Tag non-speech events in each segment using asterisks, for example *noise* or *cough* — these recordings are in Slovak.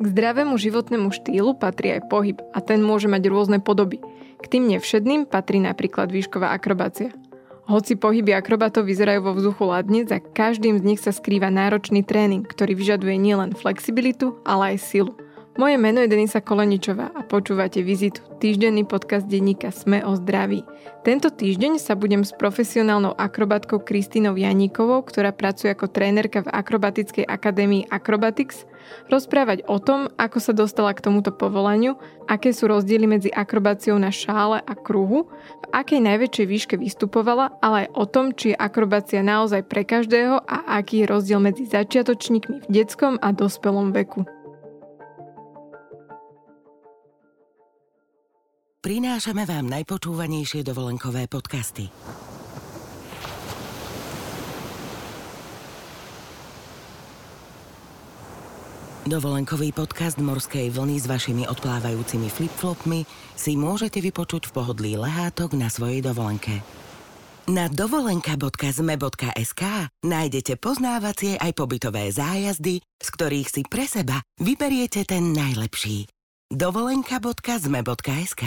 K zdravému životnému štýlu patrí aj pohyb a ten môže mať rôzne podoby. K tým nevšedným patrí napríklad výšková akrobácia. Hoci pohyby akrobatov vyzerajú vo vzduchu ladne, za každým z nich sa skrýva náročný tréning, ktorý vyžaduje nielen flexibilitu, ale aj silu – moje meno je Denisa Koleničová a počúvate Vizitu, týždenný podcast denníka Sme o zdraví. Tento týždeň sa budem s profesionálnou akrobatkou Kristínou Janíkovou, ktorá pracuje ako trénerka v akrobatickej akadémii Acrobatics, rozprávať o tom, ako sa dostala k tomuto povolaniu, aké sú rozdiely medzi akrobáciou na šále a kruhu, v akej najväčšej výške vystupovala, ale aj o tom, či je akrobácia naozaj pre každého a aký je rozdiel medzi začiatočníkmi v detskom a dospelom veku. Prinášame vám najpočúvanejšie dovolenkové podcasty. Dovolenkový podcast Morskej vlny s vašimi odplávajúcimi flipflopmi si môžete vypočuť v pohodlí lehátok na svojej dovolenke. Na dovolenka.zme.sk nájdete poznávacie aj pobytové zájazdy, z ktorých si pre seba vyberiete ten najlepší – dovolenka.zme.sk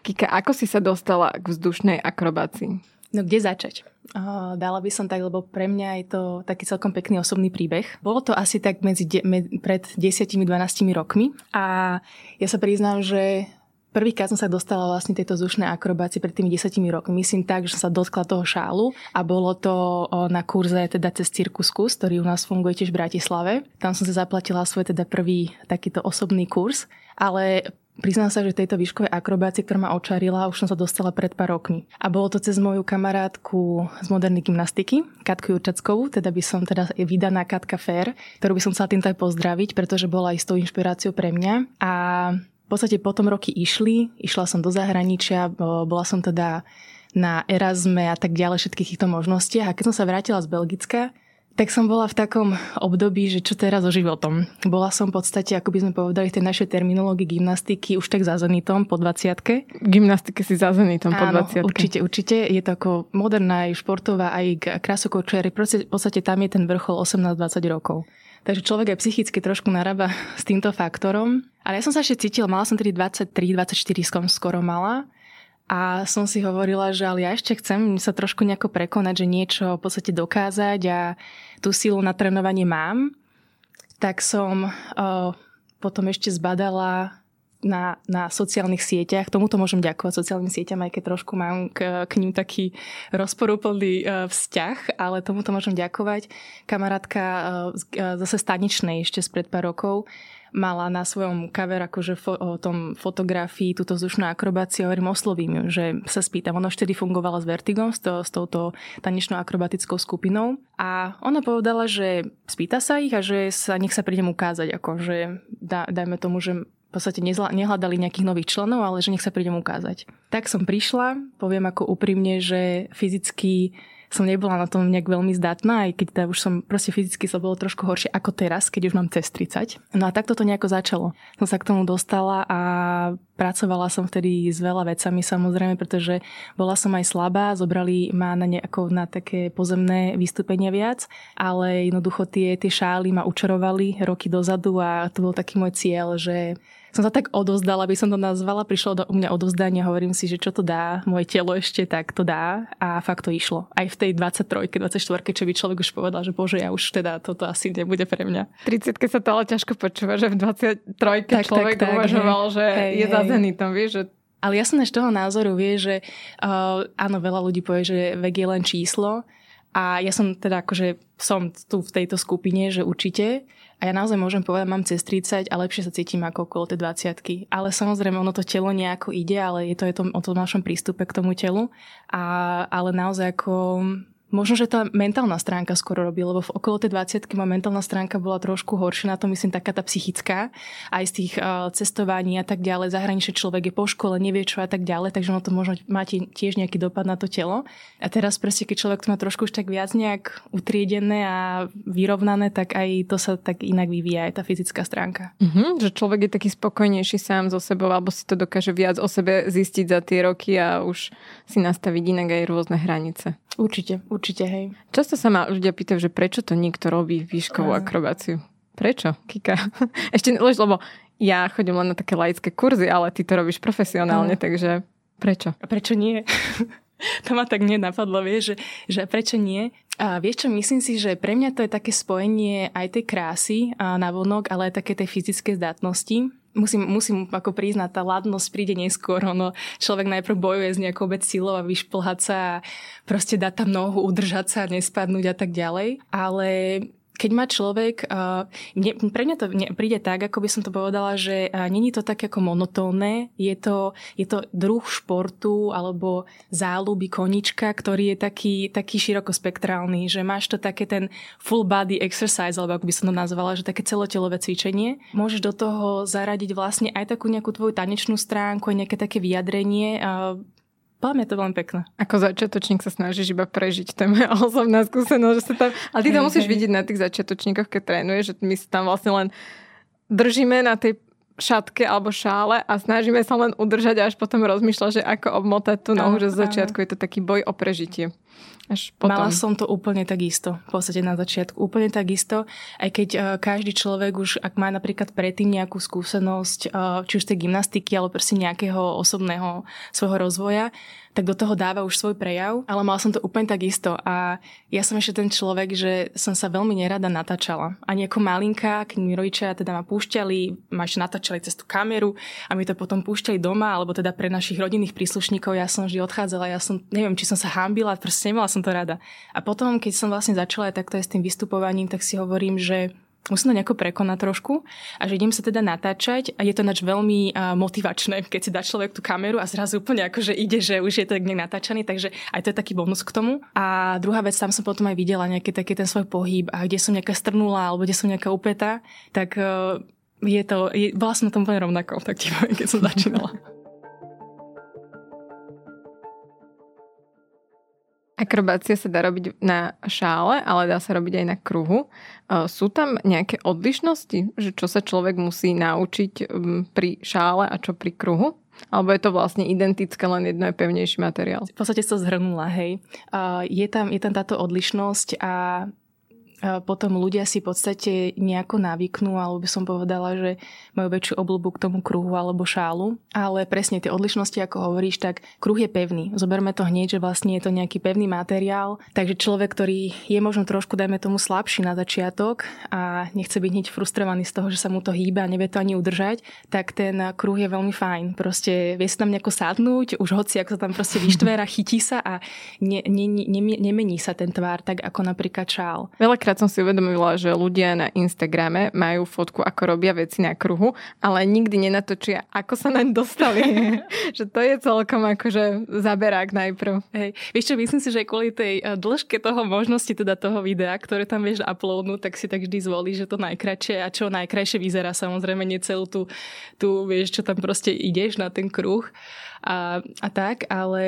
Kika, ako si sa dostala k vzdušnej akrobácii? No kde začať? Uh, dala by som tak, lebo pre mňa je to taký celkom pekný osobný príbeh. Bolo to asi tak medzi de- med- pred 10-12 rokmi a ja sa priznám, že Prvýkrát som sa dostala vlastne tejto zušnej akrobácii pred tými desatimi rokmi. Myslím tak, že som sa dotkla toho šálu a bolo to na kurze teda cez Cirkus Kus, ktorý u nás funguje tiež v Bratislave. Tam som sa zaplatila svoj teda prvý takýto osobný kurz, ale Priznám sa, že tejto výškovej akrobácii, ktorá ma očarila, už som sa dostala pred pár rokmi. A bolo to cez moju kamarátku z modernej gymnastiky, Katku Jurčackovú, teda by som teda vydaná Katka Fair, ktorú by som chcela týmto aj pozdraviť, pretože bola istou inšpiráciou pre mňa. A v podstate potom roky išli, išla som do zahraničia, bola som teda na Erasme a tak ďalej, všetkých týchto možnostiach. A keď som sa vrátila z Belgicka, tak som bola v takom období, že čo teraz so životom. Bola som v podstate, ako by sme povedali v tej našej terminológii gymnastiky, už tak za zenitom po 20 Gymnastike si za zenitom po 20 určite, určite. Je to ako moderná, aj športová, aj krásokočiari. V podstate tam je ten vrchol 18-20 rokov. Takže človek aj psychicky trošku narába s týmto faktorom. Ale ja som sa ešte cítila, mala som tedy 23, 24 som skoro mala. A som si hovorila, že ale ja ešte chcem sa trošku nejako prekonať, že niečo v podstate dokázať a tú silu na trénovanie mám. Tak som o, potom ešte zbadala na, na sociálnych sieťach. Tomuto môžem ďakovať sociálnym sieťam, aj keď trošku mám k, k ním taký rozporúplný uh, vzťah, ale tomuto môžem ďakovať. Kamarátka uh, zase staničnej ešte spred pár rokov mala na svojom cover akože fo- o tom fotografii túto vzdušnú akrobáciu, hovorím, oslovím ju, že sa spýtam. Ona vtedy fungovala s Vertigom, s, to, s touto tanečnou akrobatickou skupinou a ona povedala, že spýta sa ich a že sa, nech sa prídem ukázať, akože dá, dajme tomu, že v podstate nehľadali nejakých nových členov, ale že nech sa prídem ukázať. Tak som prišla, poviem ako úprimne, že fyzicky som nebola na tom nejak veľmi zdatná, aj keď teda už som proste fyzicky sa bolo trošku horšie ako teraz, keď už mám cez 30. No a takto to nejako začalo. Som sa k tomu dostala a pracovala som vtedy s veľa vecami samozrejme, pretože bola som aj slabá, zobrali ma na, nejako, na také pozemné vystúpenia viac, ale jednoducho tie, tie šály ma učarovali roky dozadu a to bol taký môj cieľ, že som sa tak odozdala, aby som to nazvala. Prišlo do u mňa odozdanie, hovorím si, že čo to dá, moje telo ešte tak to dá a fakt to išlo. Aj v tej 23 24 čo by človek už povedal, že bože, ja už teda toto asi nebude pre mňa. 30 sa to ale ťažko počúva, že v 23 tak, človek tak, tak, uvažoval, hej, že hej, je za zenitom, vieš, že ale ja som z toho názoru vie, že uh, áno, veľa ľudí povie, že vek je len číslo, a ja som teda akože som tu v tejto skupine, že určite. A ja naozaj môžem povedať, mám cez 30 a lepšie sa cítim ako okolo tej 20 Ale samozrejme, ono to telo nejako ide, ale je to, je to o tom našom prístupe k tomu telu. A, ale naozaj ako Možno, že tá mentálna stránka skoro robí, lebo v okolo tej 20 ma mentálna stránka bola trošku horšia na to, myslím, taká tá psychická, aj z tých uh, cestovaní a tak ďalej. Zahraničný človek je po škole, nevie čo a tak ďalej, takže ono to možno máte tiež nejaký dopad na to telo. A teraz presne, keď človek to má trošku už tak viac nejak utriedené a vyrovnané, tak aj to sa tak inak vyvíja, aj tá fyzická stránka. Uh-huh, že človek je taký spokojnejší sám so sebou, alebo si to dokáže viac o sebe zistiť za tie roky a už si nastaviť inak aj rôzne hranice. Určite, určite, hej. Často sa ma ľudia pýtajú, že prečo to niekto robí výškovú akrobáciu. Prečo, Kika? *laughs* Ešte, lebo ja chodím len na také laické kurzy, ale ty to robíš profesionálne, takže prečo? A prečo nie? *laughs* to ma tak nenapadlo, vieš, že, že prečo nie? A vieš čo, myslím si, že pre mňa to je také spojenie aj tej krásy na vonok, ale aj také tej fyzickej zdatnosti. Musím, musím ako priznať, tá ladnosť príde neskôr. Ono, človek najprv bojuje s nejakou vec silou a vyšplhať sa a proste dať tam nohu, udržať sa, nespadnúť a tak ďalej. Ale keď má človek, mne, pre mňa to príde tak, ako by som to povedala, že není to tak ako monotónne, je to, je to druh športu alebo záľuby konička, ktorý je taký, taký širokospektrálny, že máš to také ten full body exercise, alebo ako by som to nazvala, že také celotelové cvičenie. Môžeš do toho zaradiť vlastne aj takú nejakú tvoju tanečnú stránku, nejaké také vyjadrenie, Podľa to veľmi pekné. Ako začiatočník sa snažíš iba prežiť, to je moja *laughs* osobná skúsenosť, že sa tam... Ale ty to musíš vidieť na tých začiatočníkoch, keď trénuješ, že my sa tam vlastne len držíme na tej šatke alebo šále a snažíme sa len udržať a až potom rozmýšľať, že ako obmotať tú nohu, že z začiatku je to taký boj o prežitie. Až potom. Mala som to úplne takisto, v podstate na začiatku. Úplne takisto, aj keď uh, každý človek už, ak má napríklad predtým nejakú skúsenosť, uh, či už tej gymnastiky, alebo proste nejakého osobného svojho rozvoja, tak do toho dáva už svoj prejav, ale mala som to úplne takisto a ja som ešte ten človek, že som sa veľmi nerada natáčala. Ani ako malinka, keď mi rodičia teda ma púšťali, ma ešte natáčali cez tú kameru a mi to potom púšťali doma, alebo teda pre našich rodinných príslušníkov, ja som vždy odchádzala, ja som, neviem, či som sa hámbila, proste nemala som to rada. A potom, keď som vlastne začala aj takto aj s tým vystupovaním, tak si hovorím, že musím to nejako prekonať trošku a že idem sa teda natáčať a je to nač veľmi motivačné, keď si dá človek tú kameru a zrazu úplne ako, že ide, že už je to nejak natáčaný, takže aj to je taký bonus k tomu. A druhá vec, tam som potom aj videla nejaký taký ten svoj pohyb a kde som nejaká strnula alebo kde som nejaká upeta, tak uh, je to, je, bola som na tom úplne rovnako, tak ti poviem, keď som začínala. *laughs* Akrobácia sa dá robiť na šále, ale dá sa robiť aj na kruhu. E, sú tam nejaké odlišnosti, že čo sa človek musí naučiť pri šále a čo pri kruhu? Alebo je to vlastne identické, len jedno je pevnejší materiál? V podstate to zhrnula, hej. Je tam, je tam táto odlišnosť a potom ľudia si v podstate nejako navyknú, alebo by som povedala, že majú väčšiu obľúbu k tomu kruhu alebo šálu. Ale presne tie odlišnosti, ako hovoríš, tak kruh je pevný. Zoberme to hneď, že vlastne je to nejaký pevný materiál, takže človek, ktorý je možno trošku, dajme tomu, slabší na začiatok a nechce byť hneď frustrovaný z toho, že sa mu to hýba a nevie to ani udržať, tak ten kruh je veľmi fajn. Proste vie sa tam nejako sadnúť, už hoci, ako sa tam proste vyštvera, chytí sa a ne, ne, ne, nemení sa ten tvár, tak ako napríklad šál. Veľa Veľakrát som si uvedomila, že ľudia na Instagrame majú fotku, ako robia veci na kruhu, ale nikdy nenatočia, ako sa naň dostali. *laughs* že to je celkom akože zaberák najprv. Hej. Vieš čo, myslím si, že kvôli tej eh, dĺžke toho možnosti teda toho videa, ktoré tam vieš uploadnúť, tak si tak vždy zvolí, že to najkračšie a čo najkrajšie vyzerá. Samozrejme nie celú tú, tú vieš, čo tam proste ideš na ten kruh a, a tak, ale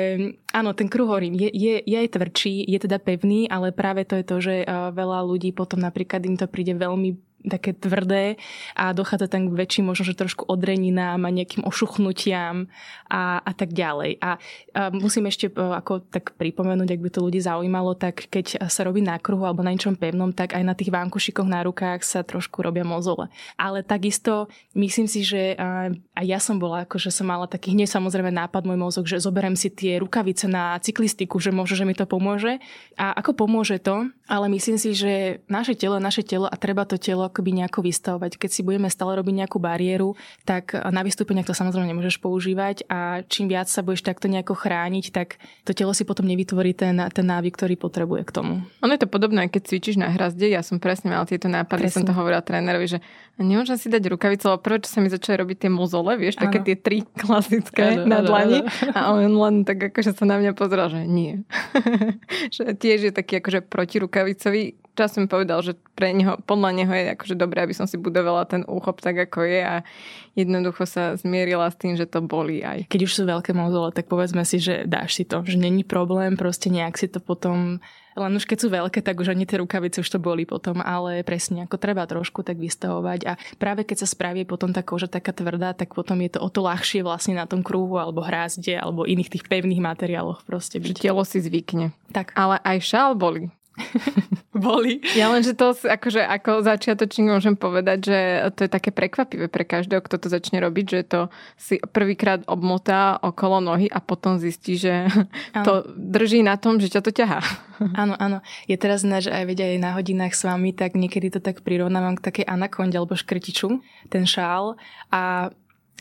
áno, ten kruh horím je, je, je tvrdší, je teda pevný, ale práve to je to, že veľa ľudí potom napríklad im to príde veľmi také tvrdé a dochádza tam k väčším možno, že trošku odreninám a nejakým ošuchnutiam a, a tak ďalej. A, a musím ešte e, ako tak pripomenúť, ak by to ľudí zaujímalo, tak keď sa robí na kruhu alebo na niečom pevnom, tak aj na tých vánkušikoch na rukách sa trošku robia mozole. Ale takisto myslím si, že aj ja som bola, ako že som mala taký hneď samozrejme nápad môj mozog, že zoberiem si tie rukavice na cyklistiku, že možno, že mi to pomôže. A ako pomôže to? Ale myslím si, že naše telo, naše telo a treba to telo akoby nejako vystavovať. Keď si budeme stále robiť nejakú bariéru, tak na vystúpeniach to samozrejme nemôžeš používať a čím viac sa budeš takto nejako chrániť, tak to telo si potom nevytvorí ten, ten návyk, ktorý potrebuje k tomu. Ono je to podobné, keď cvičíš na hrazde. Ja som presne mala tieto nápady, presne. som to hovorila trénerovi, že nemôžem si dať rukavice, lebo prvé, čo sa mi začali robiť tie mozole, vieš, ano. také tie tri klasické ano, na dlani. A on len tak akože sa na mňa pozrel, že nie. *laughs* že tiež je taký akože protiruka rukavicový, časom povedal, že pre neho, podľa neho je akože dobré, aby som si budovala ten úchop tak, ako je a jednoducho sa zmierila s tým, že to boli aj. Keď už sú veľké mozole, tak povedzme si, že dáš si to, že není problém, proste nejak si to potom len už keď sú veľké, tak už ani tie rukavice už to boli potom, ale presne ako treba trošku tak vystavovať a práve keď sa spraví potom tá koža taká tvrdá, tak potom je to o to ľahšie vlastne na tom kruhu alebo hrázde alebo iných tých pevných materiáloch proste byť. Telo si zvykne. Tak. Ale aj šál boli. *laughs* boli. Ja len, že to akože ako začiatočník môžem povedať, že to je také prekvapivé pre každého, kto to začne robiť, že to si prvýkrát obmotá okolo nohy a potom zistí, že ano. to drží na tom, že ťa to ťahá. *laughs* Áno, áno. Je teraz že aj vedia aj na hodinách s vami, tak niekedy to tak prirovnávam k takej anakonde alebo škrtiču, ten šál. A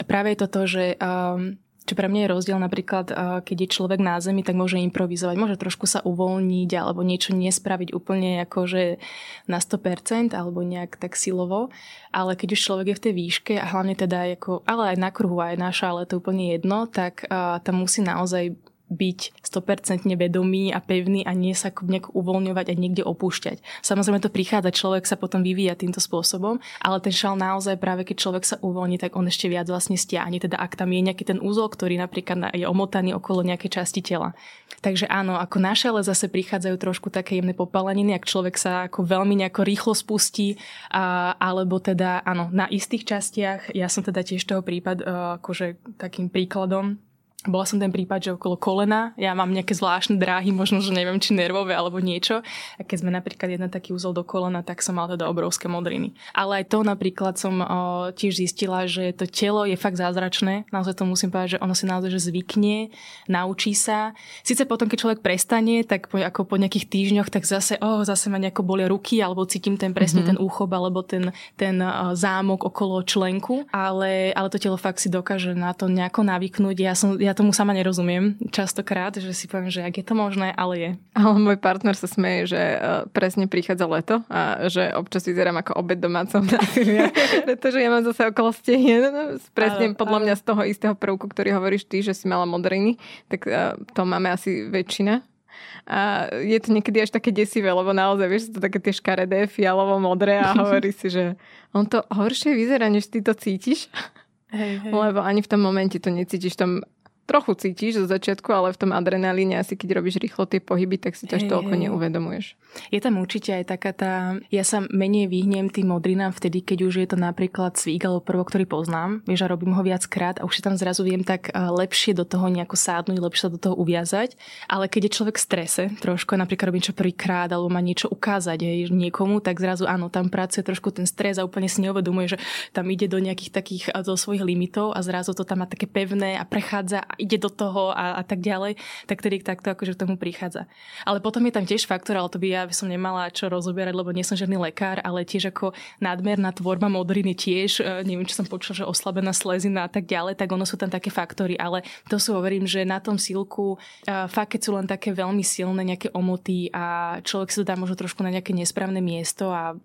práve je to to, že um, čo pre mňa je rozdiel napríklad, keď je človek na zemi, tak môže improvizovať, môže trošku sa uvoľniť alebo niečo nespraviť úplne akože na 100% alebo nejak tak silovo, ale keď už človek je v tej výške a hlavne teda ako, ale aj na kruhu, aj naša, ale to úplne jedno, tak tam musí naozaj byť 100% vedomý a pevný a nie sa nejak uvoľňovať a niekde opúšťať. Samozrejme to prichádza, človek sa potom vyvíja týmto spôsobom, ale ten šal naozaj práve keď človek sa uvoľní, tak on ešte viac vlastne stiahne, teda ak tam je nejaký ten úzol, ktorý napríklad je omotaný okolo nejakej časti tela. Takže áno, ako na šale zase prichádzajú trošku také jemné popaleniny, ak človek sa ako veľmi nejako rýchlo spustí, a, alebo teda áno, na istých častiach, ja som teda tiež toho prípad akože takým príkladom, bola som ten prípad, že okolo kolena, ja mám nejaké zvláštne dráhy, možno, že neviem, či nervové alebo niečo. A keď sme napríklad jeden taký úzol do kolena, tak som mal teda obrovské modriny. Ale aj to napríklad som o, tiež zistila, že to telo je fakt zázračné. Naozaj to musím povedať, že ono si naozaj že zvykne, naučí sa. Sice potom, keď človek prestane, tak po, ako po nejakých týždňoch, tak zase, oh, zase ma nejako bolia ruky, alebo cítim ten presne mm-hmm. ten úchop, alebo ten, ten uh, zámok okolo členku. Ale, ale to telo fakt si dokáže na to nejako navyknúť. Ja som, ja ja tomu sama nerozumiem častokrát, že si poviem, že ak je to možné, ale je. Ale môj partner sa smeje, že uh, presne prichádza leto a že občas vyzerám ako obed domácom *laughs* pretože ja mám zase okolo stehien, presne ale, podľa ale... mňa z toho istého prvku, ktorý hovoríš ty, že si mala modriny, tak uh, to máme asi väčšina a je to niekedy až také desivé, lebo naozaj, vieš, to také tie škaredé, fialovo-modré a *laughs* hovorí si, že on to horšie vyzerá, než ty to cítiš. Hej, hej. Lebo ani v tom momente to necítiš v tom trochu cítiš zo začiatku, ale v tom adrenalíne asi keď robíš rýchlo tie pohyby, tak si to až toľko neuvedomuješ. Je tam určite aj taká tá... Ja sa menej vyhnem tým modrinám vtedy, keď už je to napríklad cvík alebo prvo, ktorý poznám. Vieš, a robím ho viackrát a už si tam zrazu viem tak lepšie do toho nejako sádnuť, lepšie sa do toho uviazať. Ale keď je človek v strese trošku, napríklad robím čo prvýkrát alebo má niečo ukázať aj niekomu, tak zrazu áno, tam pracuje trošku ten stres a úplne si neuvedomuje, že tam ide do nejakých takých do svojich limitov a zrazu to tam má také pevné a prechádza a ide do toho a, a tak ďalej, tak tedy takto akože k tomu prichádza. Ale potom je tam tiež faktor, ale to by ja by som nemala čo rozoberať, lebo nie som žiadny lekár, ale tiež ako nadmerná tvorba modriny tiež, e, neviem, či som počula, že oslabená slezina a tak ďalej, tak ono sú tam také faktory, ale to sú hovorím, že na tom sílku e, fakt, keď sú len také veľmi silné nejaké omoty a človek to dá možno trošku na nejaké nesprávne miesto a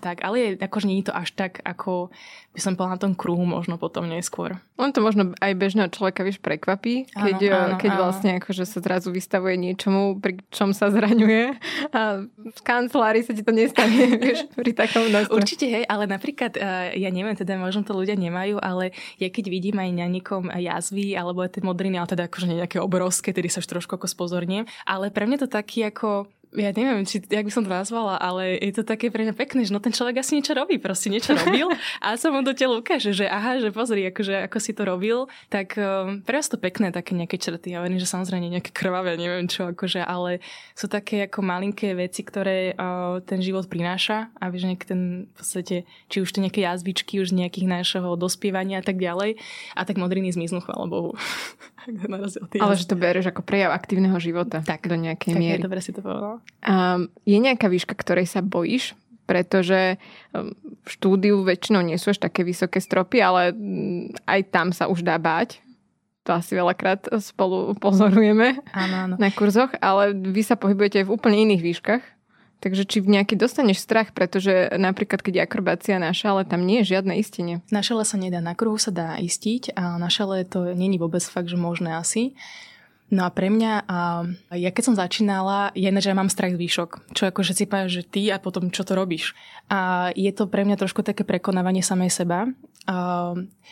tak, ale je, akože nie je to až tak, ako by som povedala na tom kruhu možno potom neskôr. On to možno aj bežného človeka, vieš, prekvapí, keď, áno, áno, keď áno. vlastne akože sa zrazu vystavuje niečomu, pri čom sa zraňuje a v kancelárii sa ti to nestane, *laughs* vieš, pri takom nástroji. Určite, hej, ale napríklad, e, ja neviem, teda možno to ľudia nemajú, ale ja keď vidím aj na niekom jazvy alebo aj tie modriny, ale teda akože nejaké obrovské, tedy sa už trošku ako spozorniem, ale pre mňa to taký ako ja neviem, či, jak by som to nazvala, ale je to také pre mňa pekné, že no ten človek asi niečo robí, proste niečo robil *laughs* a sa mu do tela ukáže, že aha, že pozri, akože, ako si to robil, tak um, pre vás to pekné také nejaké črty. Ja verím, že samozrejme nejaké krvavé, neviem čo, akože, ale sú také ako malinké veci, ktoré uh, ten život prináša a vieš, nejaký ten v podstate, či už to nejaké jazvičky, už nejakých našeho dospievania a tak ďalej a tak modriny zmiznú, chvála Bohu. *laughs* ale že to bereš ako prejav aktívneho života. Tak, do nejakej tak miery. dobre si to povedala. Um, je nejaká výška, ktorej sa bojíš? Pretože v štúdiu väčšinou nie sú až také vysoké stropy, ale mm, aj tam sa už dá báť. To asi veľakrát spolu pozorujeme áno, áno. na kurzoch, ale vy sa pohybujete aj v úplne iných výškach. Takže či v nejaký dostaneš strach, pretože napríklad keď je akrobácia na šale, tam nie je žiadne istenie. Na šale sa nedá, na kruhu sa dá istiť a na šale to není vôbec fakt, že možné asi. No a pre mňa, a ja keď som začínala, je že ja mám strach z výšok. Čo akože si povedal, že ty a potom čo to robíš. A je to pre mňa trošku také prekonávanie samej seba. A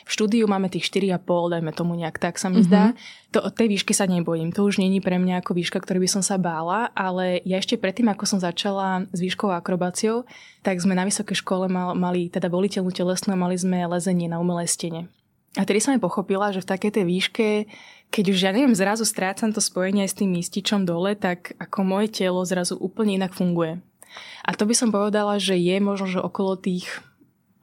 v štúdiu máme tých 4,5, dajme tomu nejak tak sa mi zdá. Mm-hmm. To, tej výšky sa nebojím. To už není pre mňa ako výška, ktorý by som sa bála, ale ja ešte predtým, ako som začala s výškovou akrobáciou, tak sme na vysokej škole mal, mali teda voliteľnú telesnú a mali sme lezenie na umelej stene. A tedy som aj pochopila, že v takej tej výške, keď už ja neviem, zrazu strácam to spojenie aj s tým místičom dole, tak ako moje telo zrazu úplne inak funguje. A to by som povedala, že je možno, že okolo tých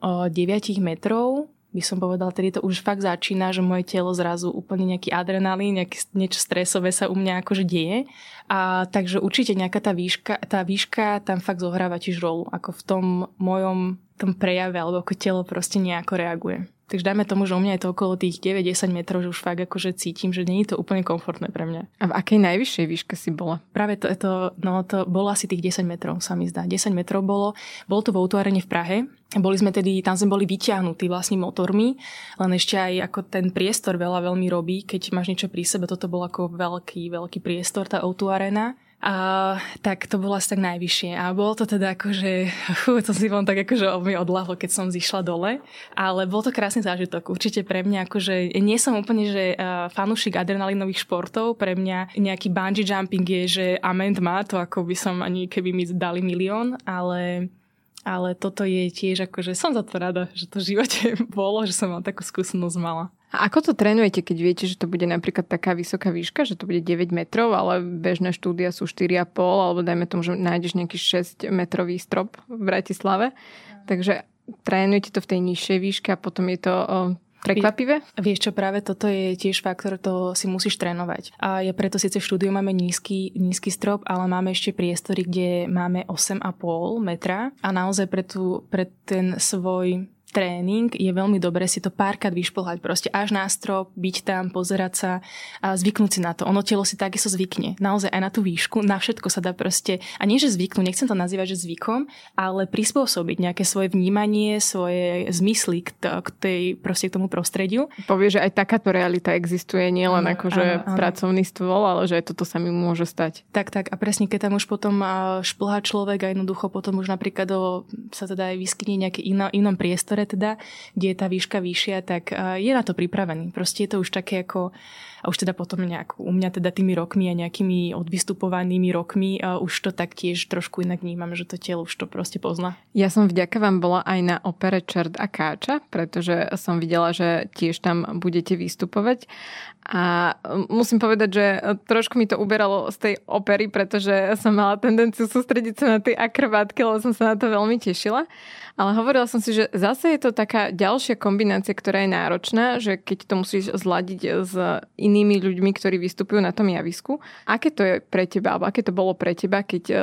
o, 9 metrov by som povedala, tedy to už fakt začína, že moje telo zrazu úplne nejaký adrenalín, nejaký, niečo stresové sa u mňa akože deje. A takže určite nejaká tá výška, tá výška tam fakt zohráva tiež rolu, ako v tom mojom tom prejave, alebo ako telo proste nejako reaguje. Takže dajme tomu, že u mňa je to okolo tých 9-10 metrov, že už fakt akože cítim, že nie je to úplne komfortné pre mňa. A v akej najvyššej výške si bola? Práve to, to, no, to bolo asi tých 10 metrov, sa mi zdá. 10 metrov bolo. Bolo to v Outuarene v Prahe. Boli sme tedy, tam sme boli vyťahnutí vlastne motormi, len ešte aj ako ten priestor veľa veľmi robí, keď máš niečo pri sebe. Toto bol ako veľký, veľký priestor, tá Outu Arena. A, tak to bolo asi tak najvyššie. A bolo to teda akože, *laughs* fú, to si vám tak akože mi odlahlo, keď som zišla dole. Ale bol to krásny zážitok. Určite pre mňa akože, nie som úplne, že uh, fanúšik adrenalinových športov. Pre mňa nejaký bungee jumping je, že amen má to, ako by som ani keby mi dali milión, ale ale toto je tiež akože som za to rada, že to v živote *laughs* bolo, že som mal takú skúsenosť mala. A ako to trénujete, keď viete, že to bude napríklad taká vysoká výška, že to bude 9 metrov, ale bežné štúdia sú 4,5, alebo dajme tomu, že nájdeš nejaký 6 metrový strop v Bratislave. Takže trénujete to v tej nižšej výške a potom je to Prekvapivé? Vieš čo, práve toto je tiež faktor, to si musíš trénovať. A ja preto síce v štúdiu máme nízky, nízky strop, ale máme ešte priestory, kde máme 8,5 metra a naozaj pre, tú, pre ten svoj tréning je veľmi dobré si to párkrát vyšplhať, proste až na strop, byť tam, pozerať sa a zvyknúť si na to. Ono telo si takisto zvykne. Naozaj aj na tú výšku, na všetko sa dá proste, a nie že zvyknúť, nechcem to nazývať, že zvykom, ale prispôsobiť nejaké svoje vnímanie, svoje zmysly k, t- k tej, proste k tomu prostrediu. Povie, že aj takáto realita existuje, nielen akože pracovný stôl, ale že aj toto sa mi môže stať. Tak, tak. A presne, keď tam už potom šplhá človek a jednoducho potom už napríklad do, sa teda aj vyskytne nejaký iná, inom priestore, teda, kde je tá výška vyššia, tak je na to pripravený. Proste je to už také ako a už teda potom nejak u mňa teda tými rokmi a nejakými odvystupovanými rokmi uh, už to tak tiež trošku inak vnímam, že to telo už to proste pozná. Ja som vďaka vám bola aj na opere Čert a Káča, pretože som videla, že tiež tam budete vystupovať a musím povedať, že trošku mi to uberalo z tej opery, pretože som mala tendenciu sústrediť sa na tej akrobátky, lebo som sa na to veľmi tešila. Ale hovorila som si, že zase je to taká ďalšia kombinácia, ktorá je náročná, že keď to musíš zladiť s inými ľuďmi, ktorí vystupujú na tom javisku. Aké to je pre teba, alebo aké to bolo pre teba, keď uh,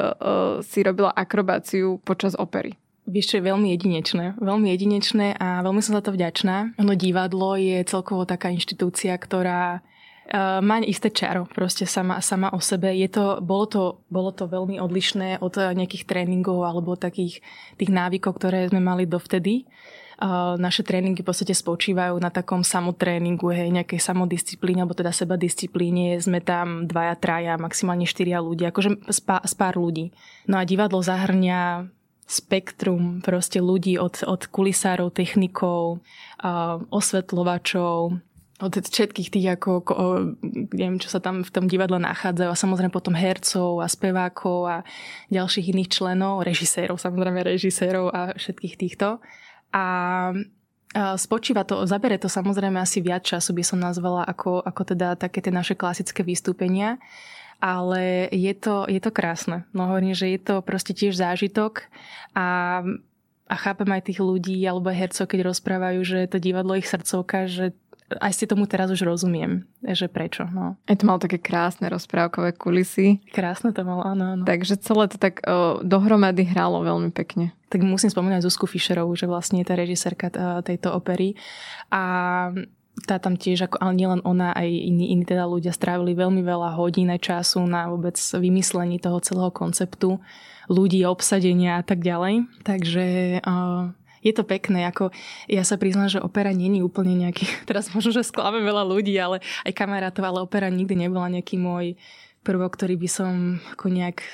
si robila akrobáciu počas opery? Vieš, čo je veľmi jedinečné. Veľmi jedinečné a veľmi som za to vďačná. Ono divadlo je celkovo taká inštitúcia, ktorá uh, má isté čaro proste sama, sama o sebe. Je to, bolo, to, bolo to veľmi odlišné od nejakých tréningov alebo takých tých návykov, ktoré sme mali dovtedy. Naše tréningy v podstate spočívajú na takom samotréningu, hej, nejakej samodisciplíne, alebo teda seba disciplíne. Sme tam dvaja, traja, maximálne štyria ľudia, akože z pár ľudí. No a divadlo zahrňa spektrum proste ľudí od, od kulisárov, technikov, osvetľovačov, od všetkých tých, ako, neviem, čo sa tam v tom divadle nachádzajú a samozrejme potom hercov a spevákov a ďalších iných členov, režisérov, samozrejme režisérov a všetkých týchto. A spočíva to, zabere to samozrejme asi viac času, by som nazvala, ako, ako teda také tie naše klasické vystúpenia ale je to, je to krásne. No hovorím, že je to proste tiež zážitok a a chápem aj tých ľudí alebo hercov, keď rozprávajú, že to divadlo ich srdcovka, že aj si tomu teraz už rozumiem, že prečo. No. Aj to malo také krásne rozprávkové kulisy. Krásne to malo, áno, áno. Takže celé to tak o, dohromady hralo veľmi pekne. Tak musím spomínať Zuzku Fischerovú, že vlastne je tá režisérka tejto opery. A tá tam tiež, ako, ale nielen ona, aj iní, iní teda ľudia strávili veľmi veľa hodín času na vôbec vymyslení toho celého konceptu ľudí, obsadenia a tak ďalej. Takže uh, je to pekné, ako ja sa priznám, že opera není úplne nejaký, *laughs* teraz možno, že sklame veľa ľudí, ale aj kamarátov, ale opera nikdy nebola nejaký môj prvok, ktorý by som ako nejak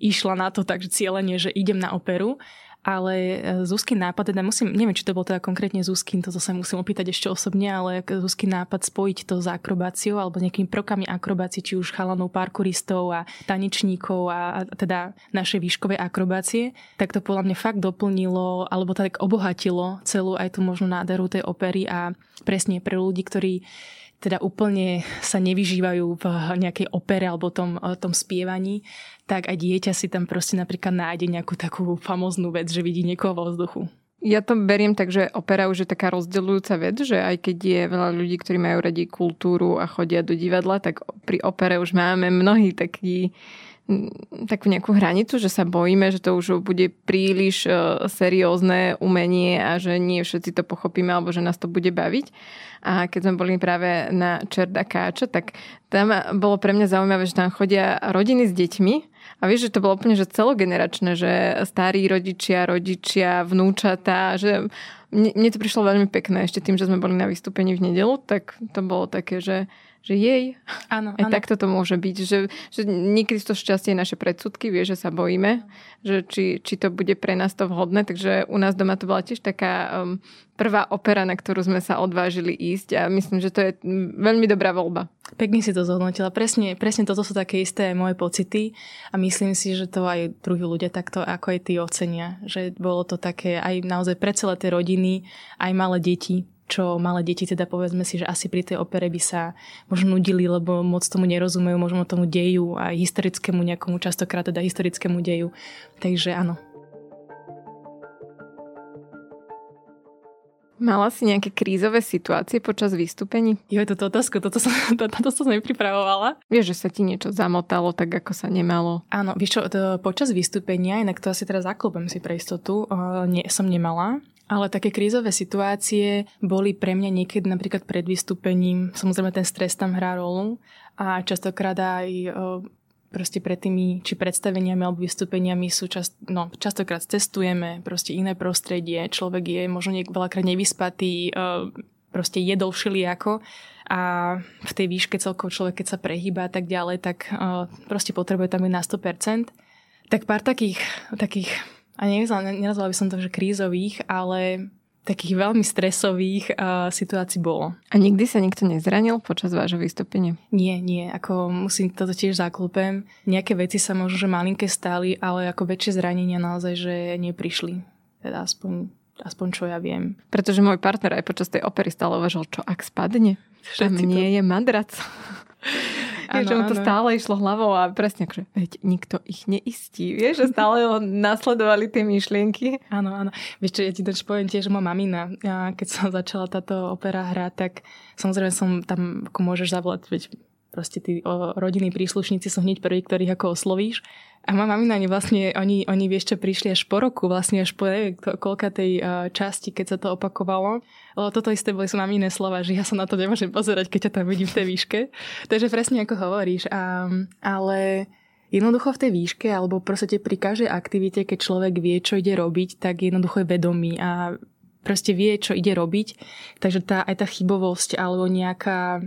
išla na to takže cieľenie, že idem na operu ale e, Zuzkin nápad, teda musím, neviem, či to bol teda konkrétne Zuzkin, toto sa musím opýtať ešte osobne, ale Zuzkin nápad spojiť to s akrobáciou alebo nejakými prvkami akrobácie, či už chalanov, parkouristov a tanečníkov a, a teda našej výškovej akrobácie, tak to podľa mňa fakt doplnilo alebo tak obohatilo celú aj tú možnú nádheru tej opery a presne pre ľudí, ktorí teda úplne sa nevyžívajú v nejakej opere alebo tom, tom spievaní, tak aj dieťa si tam proste napríklad nájde nejakú takú famoznú vec, že vidí niekoho vo vzduchu. Ja to beriem tak, že opera už je taká rozdeľujúca vec, že aj keď je veľa ľudí, ktorí majú radi kultúru a chodia do divadla, tak pri opere už máme mnohí takí takú nejakú hranicu, že sa bojíme, že to už bude príliš e, seriózne umenie a že nie všetci to pochopíme alebo že nás to bude baviť. A keď sme boli práve na Čerda Káča, tak tam bolo pre mňa zaujímavé, že tam chodia rodiny s deťmi a vieš, že to bolo úplne že celogeneračné, že starí rodičia, rodičia, vnúčatá, že mne to prišlo veľmi pekné ešte tým, že sme boli na vystúpení v nedelu, tak to bolo také, že že jej, áno, aj áno. takto to môže byť, že, že niekedy to šťastie naše predsudky, vie, že sa bojíme, že či, či to bude pre nás to vhodné, takže u nás doma to bola tiež taká um, prvá opera, na ktorú sme sa odvážili ísť a myslím, že to je veľmi dobrá voľba. Pekne si to zhodnotila. Presne, presne toto sú také isté moje pocity a myslím si, že to aj druhí ľudia takto ako aj tí ocenia, že bolo to také aj naozaj pre celé tie rodiny, aj malé deti, čo malé deti, teda povedzme si, že asi pri tej opere by sa možno nudili, lebo moc tomu nerozumejú, možno tomu deju a historickému nejakomu, častokrát teda historickému deju. Takže áno. Mala si nejaké krízové situácie počas vystúpení? Jo, toto otázku, toto som, *laughs* to, toto som nepripravovala. Vieš, že sa ti niečo zamotalo tak, ako sa nemalo? Áno, vieš čo, to, počas vystúpenia, inak to asi teraz zaklopem si pre istotu, uh, nie, som nemala, ale také krízové situácie boli pre mňa niekedy napríklad pred vystúpením. Samozrejme ten stres tam hrá rolu a častokrát aj proste pred tými či predstaveniami alebo vystúpeniami sú čast, no, častokrát cestujeme, proste iné prostredie, človek je možno niek- veľakrát nevyspatý, proste jedol všelijako a v tej výške celkovo človek, keď sa prehýba a tak ďalej, tak proste potrebuje tam byť na 100%. Tak pár takých, takých a nenazvala by som to, že krízových, ale takých veľmi stresových uh, situácií bolo. A nikdy sa nikto nezranil počas vášho vystúpenia? Nie, nie. Ako musím toto tiež zaklúpem. Nejaké veci sa možno, že malinké stáli, ale ako väčšie zranenia naozaj, že neprišli. Teda aspoň, aspoň čo ja viem. Pretože môj partner aj počas tej opery stále uvažal, čo ak spadne? Všetci Tam nie to... je madrac. *laughs* Vieš, že mu to stále išlo hlavou a presne že veď nikto ich neistí, vieš, že stále ho nasledovali tie myšlienky. Áno, áno. Vieš čo, ja ti to poviem tiež, moja mamina, ja, keď som začala táto opera hrať, tak samozrejme som tam, ako môžeš zavolať, veď proste tí o, rodinní príslušníci sú hneď prví, ktorých ako oslovíš. A má mamina, vlastne, oni, oni vieš prišli až po roku, vlastne až po neviem, koľka tej uh, časti, keď sa to opakovalo. Lebo toto isté boli sú iné slova, že ja sa na to nemôžem pozerať, keď ťa tam vidím v tej výške. Takže presne ako hovoríš. A, ale jednoducho v tej výške, alebo proste pri každej aktivite, keď človek vie, čo ide robiť, tak jednoducho je vedomý a proste vie, čo ide robiť. Takže tá, aj tá chybovosť alebo nejaká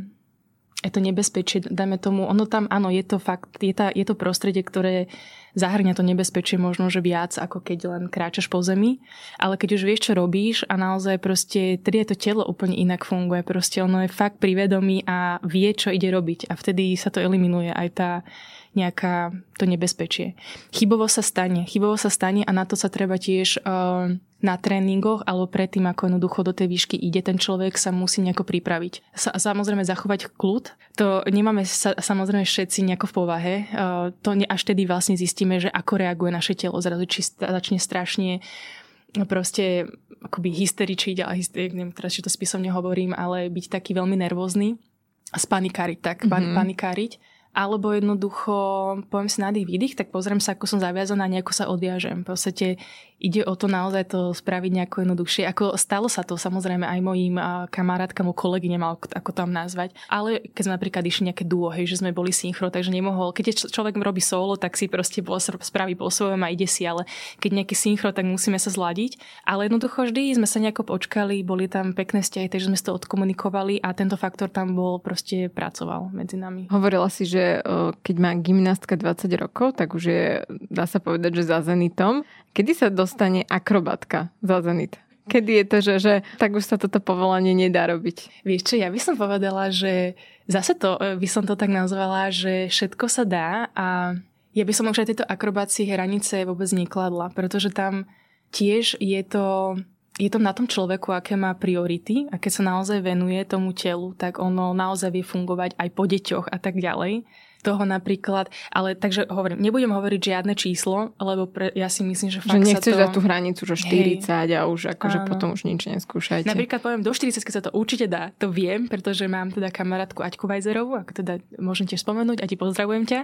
to nebezpečie, dajme tomu, ono tam, áno, je to fakt, je, tá, je to prostredie, ktoré zahrňa to nebezpečie možno, že viac, ako keď len kráčaš po zemi, ale keď už vieš, čo robíš a naozaj proste, tedy je to telo úplne inak funguje, proste ono je fakt privedomý a vie, čo ide robiť. A vtedy sa to eliminuje aj tá nejaká to nebezpečie. Chybovo sa stane, chybovo sa stane a na to sa treba tiež uh, na tréningoch alebo predtým, ako jednoducho do tej výšky ide, ten človek sa musí nejako pripraviť. Sa, samozrejme zachovať kľud, to nemáme sa, samozrejme všetci nejako v povahe. Uh, to ne, až tedy vlastne zistíme, že ako reaguje naše telo zrazu, či začne strašne proste akoby hysteričiť, ale hyster, neviem teraz, či to spisom nehovorím, ale byť taký veľmi nervózny a spanikáriť, tak mm-hmm. panikáriť alebo jednoducho poviem si nádych, výdych, tak pozriem sa, ako som zaviazaná, nejako sa odviažem. V podstate ide o to naozaj to spraviť nejako jednoduchšie. Ako stalo sa to samozrejme aj mojim kamarátkam, kolegyňam, ako tam nazvať. Ale keď sme napríklad išli nejaké duo, hej, že sme boli synchro, takže nemohol. Keď človek robí solo, tak si proste spraví po svojom a ide si, ale keď nejaký synchro, tak musíme sa zladiť. Ale jednoducho vždy sme sa nejako počkali, boli tam pekné vzťahy, takže sme to odkomunikovali a tento faktor tam bol proste pracoval medzi nami. Hovorila si, že keď má gymnastka 20 rokov, tak už je, dá sa povedať, že za zenitom. Kedy sa dostane akrobatka za zenit? Kedy je to, že, že tak už sa toto povolanie nedá robiť? Vieš čo, ja by som povedala, že zase to e, by som to tak nazvala, že všetko sa dá a ja by som už aj tieto akrobácie hranice vôbec nekladla, pretože tam tiež je to je to na tom človeku, aké má priority a keď sa naozaj venuje tomu telu, tak ono naozaj vie fungovať aj po deťoch a tak ďalej toho napríklad, ale takže hovorím, nebudem hovoriť žiadne číslo, lebo pre, ja si myslím, že fakt že nechceš sa to... dať tú hranicu, že 40 hej, a už akože potom už nič neskúšajte. Napríklad poviem, do 40 sa to určite dá, to viem, pretože mám teda kamarátku Aťku Vajzerovú, ako teda môžem tiež spomenúť a ti pozdravujem ťa.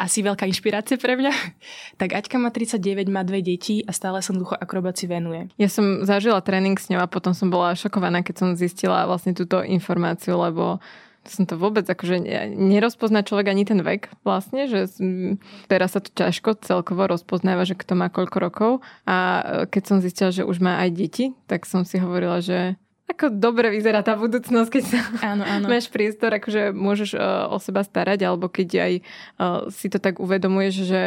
Asi veľká inšpirácia pre mňa. *laughs* tak Aťka má 39, má dve deti a stále sa ducho akrobácii venuje. Ja som zažila tréning s ňou a potom som bola šokovaná, keď som zistila vlastne túto informáciu, lebo som to vôbec, akože nerozpozná človek ani ten vek vlastne, že teraz sa to ťažko celkovo rozpoznáva, že kto má koľko rokov. A e, keď som zistila, že už má aj deti, tak som si hovorila, že ako dobre vyzerá tá budúcnosť, keď sa áno, áno. *laughs* máš priestor, akože môžeš uh, o seba starať, alebo keď aj uh, si to tak uvedomuješ, že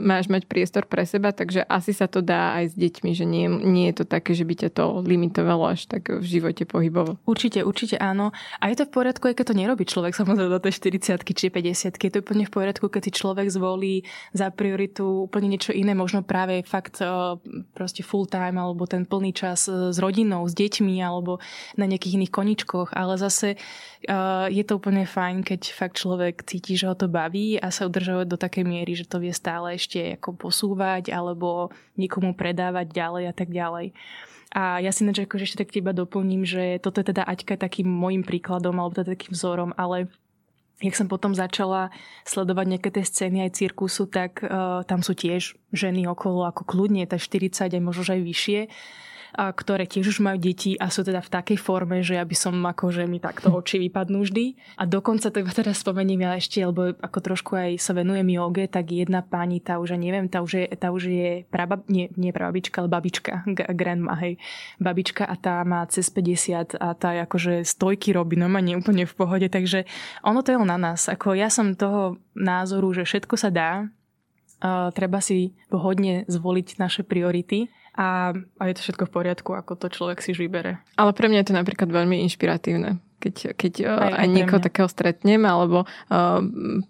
máš mať priestor pre seba, takže asi sa to dá aj s deťmi, že nie, nie je to také, že by ťa to limitovalo až tak v živote pohybovo. Určite, určite áno. A je to v poriadku, aj keď to nerobí človek samozrejme do tej 40 či 50 Je to úplne v poriadku, keď si človek zvolí za prioritu úplne niečo iné, možno práve fakt uh, proste full time, alebo ten plný čas s rodinou, s deťmi, alebo na nejakých iných koničkoch, ale zase uh, je to úplne fajn, keď fakt človek cíti, že ho to baví a sa udržovať do takej miery, že to vie stále ešte ako posúvať alebo niekomu predávať ďalej a tak ďalej. A ja si než akože ešte tak teba doplním, že toto je teda Aťka takým môjim príkladom alebo teda takým vzorom, ale jak som potom začala sledovať nejaké tie scény aj cirkusu, tak uh, tam sú tiež ženy okolo ako kľudne, tak 40 aj možno aj vyššie ktoré tiež už majú deti a sú teda v takej forme, že ja by som akože mi takto *laughs* oči vypadnú vždy. A dokonca to iba teraz spomeniem ja ešte, lebo ako trošku aj sa venujem joge, tak jedna pani, tá už, neviem, tá už je, tá už je prabab, nie, nie prababička, ale babička, *laughs* grandma, hej, babička a tá má cez 50 a tá akože stojky robí, no ma úplne v pohode, takže ono to je na nás. Ako ja som toho názoru, že všetko sa dá, Uh, treba si vhodne zvoliť naše priority a, a je to všetko v poriadku, ako to človek si vybere. Ale pre mňa je to napríklad veľmi inšpiratívne keď, keď aj, aj, aj niekoho takého stretnem, alebo uh,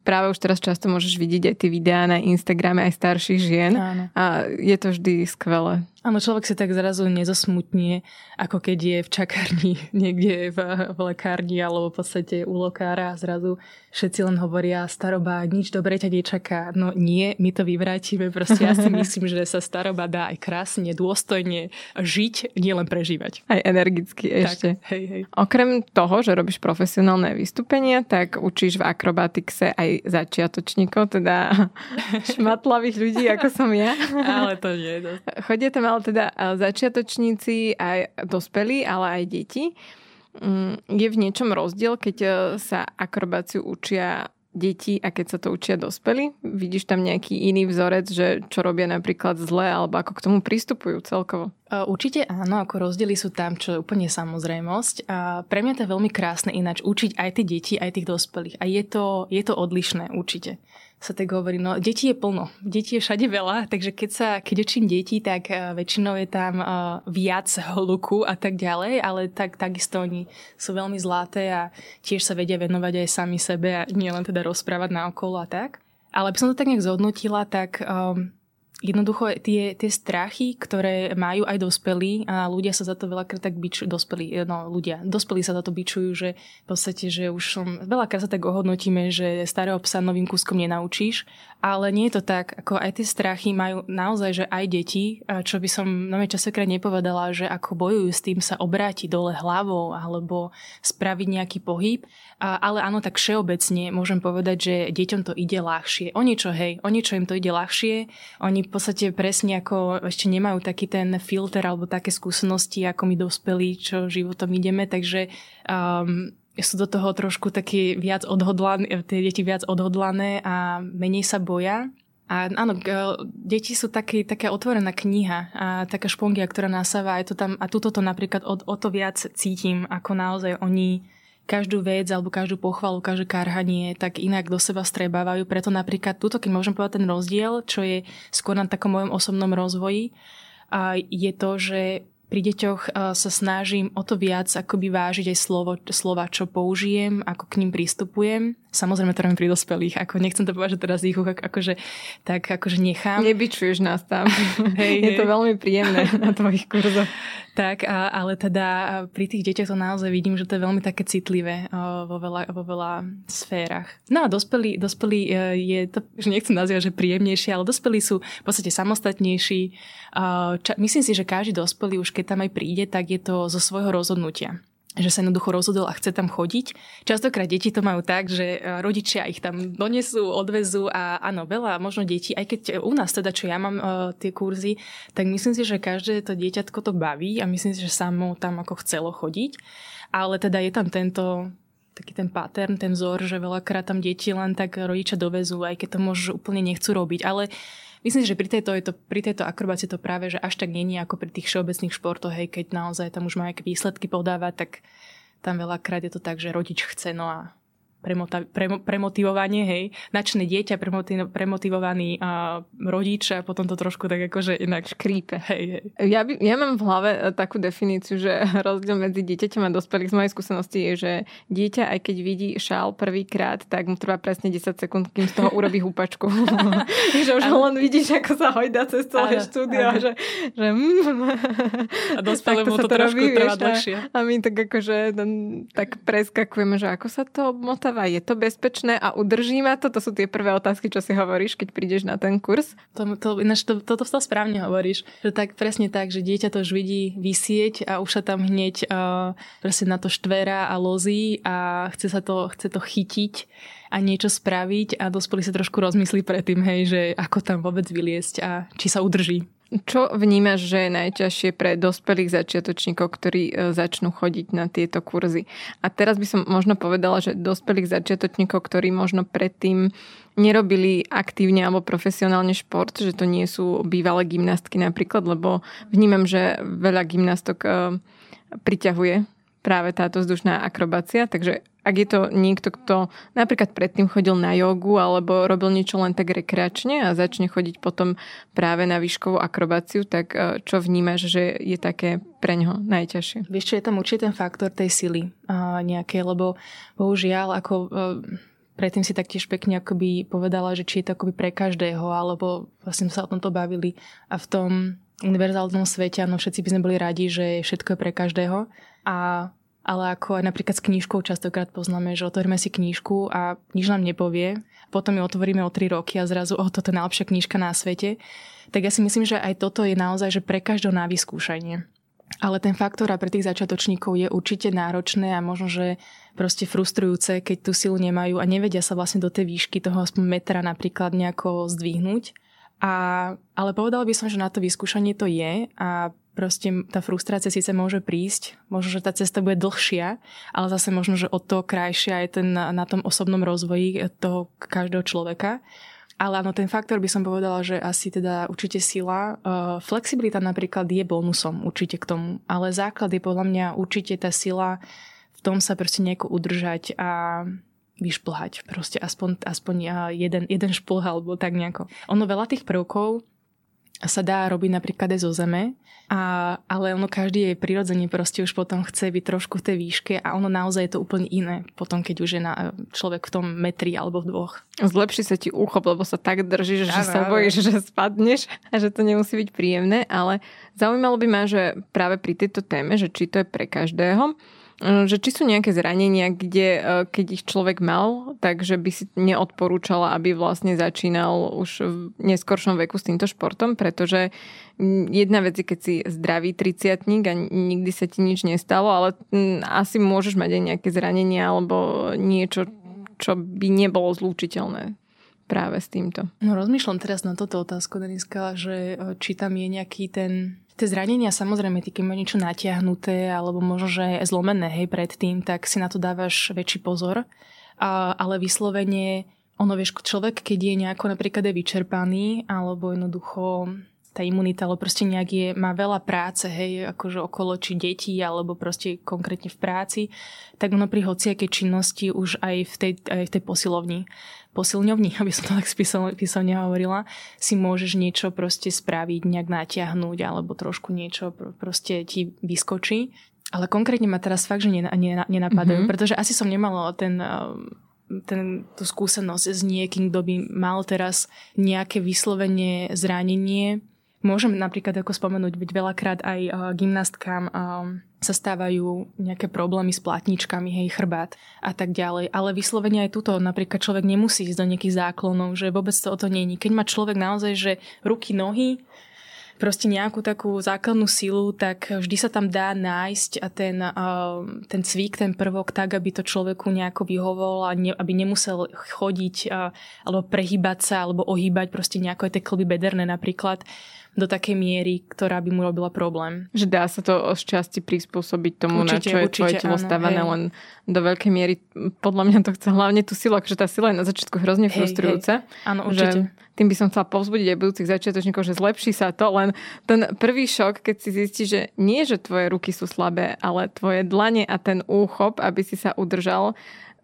práve už teraz často môžeš vidieť aj tie videá na Instagrame aj starších žien Áno. a je to vždy skvelé. Áno, človek si tak zrazu nezosmutnie, ako keď je v čakárni *laughs* niekde v, v lekárni alebo v podstate u lokára a zrazu všetci len hovoria staroba, nič dobre ťa nečaká. No nie, my to vyvrátime. Proste ja si *laughs* myslím, že sa staroba dá aj krásne, dôstojne žiť, nielen prežívať. Aj energicky ešte. Tak, hej, hej. Okrem toho, že robíš profesionálne vystúpenia, tak učíš v akrobatikse aj začiatočníkov, teda *laughs* šmatlavých ľudí, ako som ja. Ale to nie. No. Chodia tam ale teda začiatočníci aj dospelí, ale aj deti. Mm, je v niečom rozdiel, keď e, sa akrobáciu učia deti a keď sa to učia dospelí? Vidíš tam nejaký iný vzorec, že čo robia napríklad zle alebo ako k tomu pristupujú celkovo? E, určite áno, ako rozdiely sú tam, čo je úplne samozrejmosť. A pre mňa to je veľmi krásne ináč učiť aj tie deti, aj tých dospelých. A je to, je to odlišné určite sa tak hovorí, no deti je plno, deti je všade veľa, takže keď sa, keď učím deti, tak uh, väčšinou je tam uh, viac hluku a tak ďalej, ale tak, takisto oni sú veľmi zlaté a tiež sa vedia venovať aj sami sebe a nielen teda rozprávať na okolo a tak. Ale aby som to tak nejak zhodnotila, tak um, jednoducho tie, tie strachy, ktoré majú aj dospelí a ľudia sa za to veľakrát tak bičujú, dospelí, no ľudia, dospelí sa za to bičujú, že v podstate, že už som, veľakrát sa tak ohodnotíme, že starého psa novým kúskom nenaučíš, ale nie je to tak, ako aj tie strachy majú naozaj, že aj deti, čo by som nové časokrát nepovedala, že ako bojujú s tým sa obrátiť dole hlavou alebo spraviť nejaký pohyb, ale áno, tak všeobecne môžem povedať, že deťom to ide ľahšie. O niečo, hej, o niečo im to ide ľahšie, oni v podstate presne ako ešte nemajú taký ten filter alebo také skúsenosti, ako my dospelí, čo životom ideme, takže um, sú do toho trošku také viac odhodlané, tie deti viac odhodlané a menej sa boja. A áno, deti sú taký, taká otvorená kniha a taká špongia, ktorá nasáva aj to tam, a tuto to napríklad o, o to viac cítim, ako naozaj oni každú vec alebo každú pochvalu, každé karhanie tak inak do seba strebávajú. Preto napríklad túto, keď môžem povedať ten rozdiel, čo je skôr na takom mojom osobnom rozvoji, a je to, že pri deťoch sa snažím o to viac akoby vážiť aj slovo, slova, čo použijem, ako k ním pristupujem Samozrejme to robím pri dospelých, ako nechcem to povedať, že teraz ich akože, tak akože nechám. Nebyčuješ nás tam. *laughs* Hej, je hej. to veľmi príjemné na tvojich kurzoch. *laughs* Tak, ale teda pri tých deťoch to naozaj vidím, že to je veľmi také citlivé vo veľa, vo veľa sférach. No a dospelí, dospelí e, je to, že nechcem nazývať, že príjemnejšie, ale dospelí sú v podstate samostatnejší. Ča, myslím si, že každý dospelý už keď tam aj príde, tak je to zo svojho rozhodnutia že sa jednoducho rozhodol a chce tam chodiť. Častokrát deti to majú tak, že e, rodičia ich tam donesú, odvezú a áno, veľa možno detí, aj keď u nás teda, čo ja mám uh, tie kurzy, tak myslím si, že každé to dieťatko to baví a myslím si, že samo tam ako chcelo chodiť. Ale teda je tam tento taký ten pattern, ten vzor, že veľakrát tam deti len tak rodičia dovezú, aj keď to možno úplne nechcú robiť. Ale uh, Myslím, že pri tejto, je to, pri tejto akrobácii to práve, že až tak není ako pri tých všeobecných športoch, hej, keď naozaj tam už má nejaké výsledky podávať, tak tam veľakrát je to tak, že rodič chce, no a premota- pre- premotivovanie, hej, načné dieťa, premoti- premotivovaný a rodič a potom to trošku tak akože inak škrípe. Hej, hej. Ja, by, ja mám v hlave e, takú definíciu, že *laughs* rozdiel medzi dieťaťom a dospelých z mojej skúsenosti je, že dieťa aj keď vidí šál prvýkrát, tak mu trvá presne 10 sekúnd, kým z toho *laughs* urobí húpačku. *laughs* že už len vidíš, ako sa hojda cez celé ano, štúdio ano. že, že mm, a dospelému to, to trošku trvá dlhšie. A, my tak akože tak preskakujeme, že ako sa to motá dostáva, je to bezpečné a udrží ma to? To sú tie prvé otázky, čo si hovoríš, keď prídeš na ten kurz. To, to, ináč to, toto to správne hovoríš. Že tak presne tak, že dieťa to už vidí vysieť a už sa tam hneď uh, presne na to štvera a lozí a chce sa to, chce to chytiť a niečo spraviť a dospelý sa trošku rozmyslí predtým, hej, že ako tam vôbec vyliesť a či sa udrží. Čo vnímaš, že je najťažšie pre dospelých začiatočníkov, ktorí e, začnú chodiť na tieto kurzy? A teraz by som možno povedala, že dospelých začiatočníkov, ktorí možno predtým nerobili aktívne alebo profesionálne šport, že to nie sú bývalé gymnastky napríklad, lebo vnímam, že veľa gymnastok e, priťahuje práve táto vzdušná akrobácia. Takže ak je to niekto, kto napríklad predtým chodil na jogu alebo robil niečo len tak rekreačne a začne chodiť potom práve na výškovú akrobáciu, tak e, čo vnímaš, že je také pre ňoho najťažšie? Vieš čo, je tam určite ten faktor tej sily uh, nejaké, lebo bohužiaľ ako uh, predtým si taktiež pekne akoby povedala, že či je to akoby pre každého, alebo vlastne sa o tomto bavili a v tom univerzálnom svete, áno, všetci by sme boli radi, že všetko je pre každého a ale ako aj napríklad s knížkou častokrát poznáme, že otvoríme si knížku a nič nám nepovie, potom ju otvoríme o 3 roky a zrazu, o, toto je najlepšia knížka na svete. Tak ja si myslím, že aj toto je naozaj, že pre každého na vyskúšanie. Ale ten faktor a pre tých začiatočníkov je určite náročné a možno, že proste frustrujúce, keď tú silu nemajú a nevedia sa vlastne do tej výšky toho aspoň metra napríklad nejako zdvihnúť. A, ale povedal by som, že na to vyskúšanie to je a proste tá frustrácia síce môže prísť, možno, že tá cesta bude dlhšia, ale zase možno, že o to krajšia je ten na, na tom osobnom rozvoji toho každého človeka. Ale áno, ten faktor by som povedala, že asi teda určite sila. Uh, flexibilita napríklad je bonusom určite k tomu, ale základ je podľa mňa určite tá sila v tom sa proste nejako udržať a vyšplhať. Proste aspoň, aspoň jeden, jeden šplh alebo tak nejako. Ono veľa tých prvkov sa dá robiť napríklad aj zo zeme, a, ale ono každý je prirodzene proste už potom chce byť trošku v tej výške a ono naozaj je to úplne iné potom, keď už je na, človek v tom metri alebo v dvoch. Zlepší sa ti úchop, lebo sa tak držíš, že sa bojíš, že spadneš a že to nemusí byť príjemné, ale zaujímalo by ma, že práve pri tejto téme, že či to je pre každého, že či sú nejaké zranenia, kde e, keď ich človek mal, takže by si neodporúčala, aby vlastne začínal už v neskoršom veku s týmto športom, pretože jedna vec je, keď si zdravý triciatník a nikdy sa ti nič nestalo, ale asi môžeš mať aj nejaké zranenia alebo niečo, čo by nebolo zlúčiteľné práve s týmto. No rozmýšľam teraz na toto otázku, Deniska, že e, či tam je nejaký ten Tie zranenia samozrejme, ty keď má niečo natiahnuté alebo možno, že je zlomené hej, predtým, tak si na to dávaš väčší pozor. A, ale vyslovene, ono vieš, človek, keď je nejako napríklad je vyčerpaný alebo jednoducho tá imunita, ale proste nejak je, má veľa práce, hej, akože okolo či detí, alebo proste konkrétne v práci, tak ono pri hociakej činnosti už aj v tej, aj v tej posilovni posilňovni, *laughs* aby som to tak písomne hovorila, si môžeš niečo proste spraviť, nejak natiahnuť alebo trošku niečo proste ti vyskočí. Ale konkrétne ma teraz fakt, že nenapadajú, mm-hmm. pretože asi som nemala ten ten, tú skúsenosť s niekým, kto by mal teraz nejaké vyslovenie zranenie Môžem napríklad ako spomenúť, byť veľakrát aj uh, gymnastkám uh, sa stávajú nejaké problémy s platničkami, hej, chrbát a tak ďalej. Ale vyslovene aj tuto napríklad človek nemusí ísť do nejakých záklonov, že vôbec to o to není. Keď má človek naozaj, že ruky, nohy, proste nejakú takú základnú silu, tak vždy sa tam dá nájsť a ten, uh, ten cvik, ten prvok tak, aby to človeku nejako vyhovol a ne, aby nemusel chodiť uh, alebo prehýbať sa alebo ohýbať proste nejako aj tie klby bederné napríklad do takej miery, ktorá by mu robila problém. Že dá sa to z časti prispôsobiť tomu, určite, na čo je určite, tvoje telo stávané, len do veľkej miery podľa mňa to chce hlavne tú silu, akože tá sila je na začiatku hrozne hej, frustrujúca. Hej. Áno, určite. Že tým by som chcela povzbudiť aj budúcich začiatočníkov, že zlepší sa to, len ten prvý šok, keď si zistí, že nie, že tvoje ruky sú slabé, ale tvoje dlane a ten úchop, aby si sa udržal,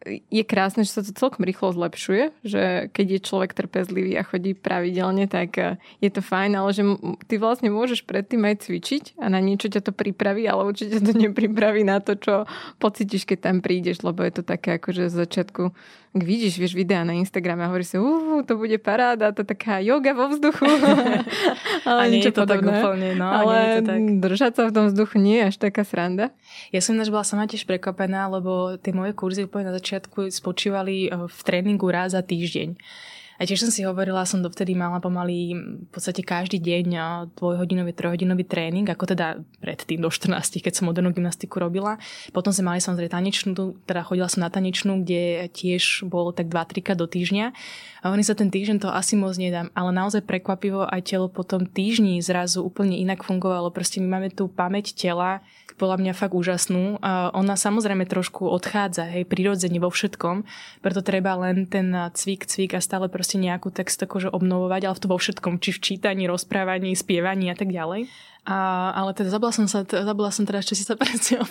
je krásne, že sa to celkom rýchlo zlepšuje, že keď je človek trpezlivý a chodí pravidelne, tak eh, je to fajn, ale že ty vlastne môžeš predtým aj cvičiť a na niečo ťa to pripraví, ale určite to *laughs* nepripraví na to, čo pocítiš, keď tam prídeš, lebo je to také akože z začiatku vidíš, vieš, videá na Instagrame a hovorí si, uh, to bude paráda, to taká yoga vo vzduchu. *laughs* *laughs* ale a nie je to podobné. tak úplne, no. Ale nie je to tak. držať sa v tom vzduchu nie je až taká sranda. Ja som ináč bola sama tiež prekvapená, lebo tie moje kurzy úplne na začiatku spočívali eh, v tréningu raz za týždeň. A tiež som si hovorila, som dovtedy mala pomaly v podstate každý deň dvojhodinový, trojhodinový tréning, ako teda predtým do 14, keď som modernú gymnastiku robila. Potom sme mali samozrejme tanečnú, teda chodila som na tanečnú, kde tiež bolo tak 2-3 do týždňa. A oni sa ten týždeň to asi moc nedám, ale naozaj prekvapivo aj telo po tom týždni zrazu úplne inak fungovalo. Proste my máme tú pamäť tela, podľa mňa fakt úžasnú. Ona samozrejme trošku odchádza, hej, prirodzene vo všetkom, preto treba len ten cvik, cvik a stále nejakú text akože obnovovať, ale v to vo všetkom, či v čítaní, rozprávaní, spievaní a tak ďalej. A, ale teda zabila som sa, zabila som teda, ešte si sa *laughs* presne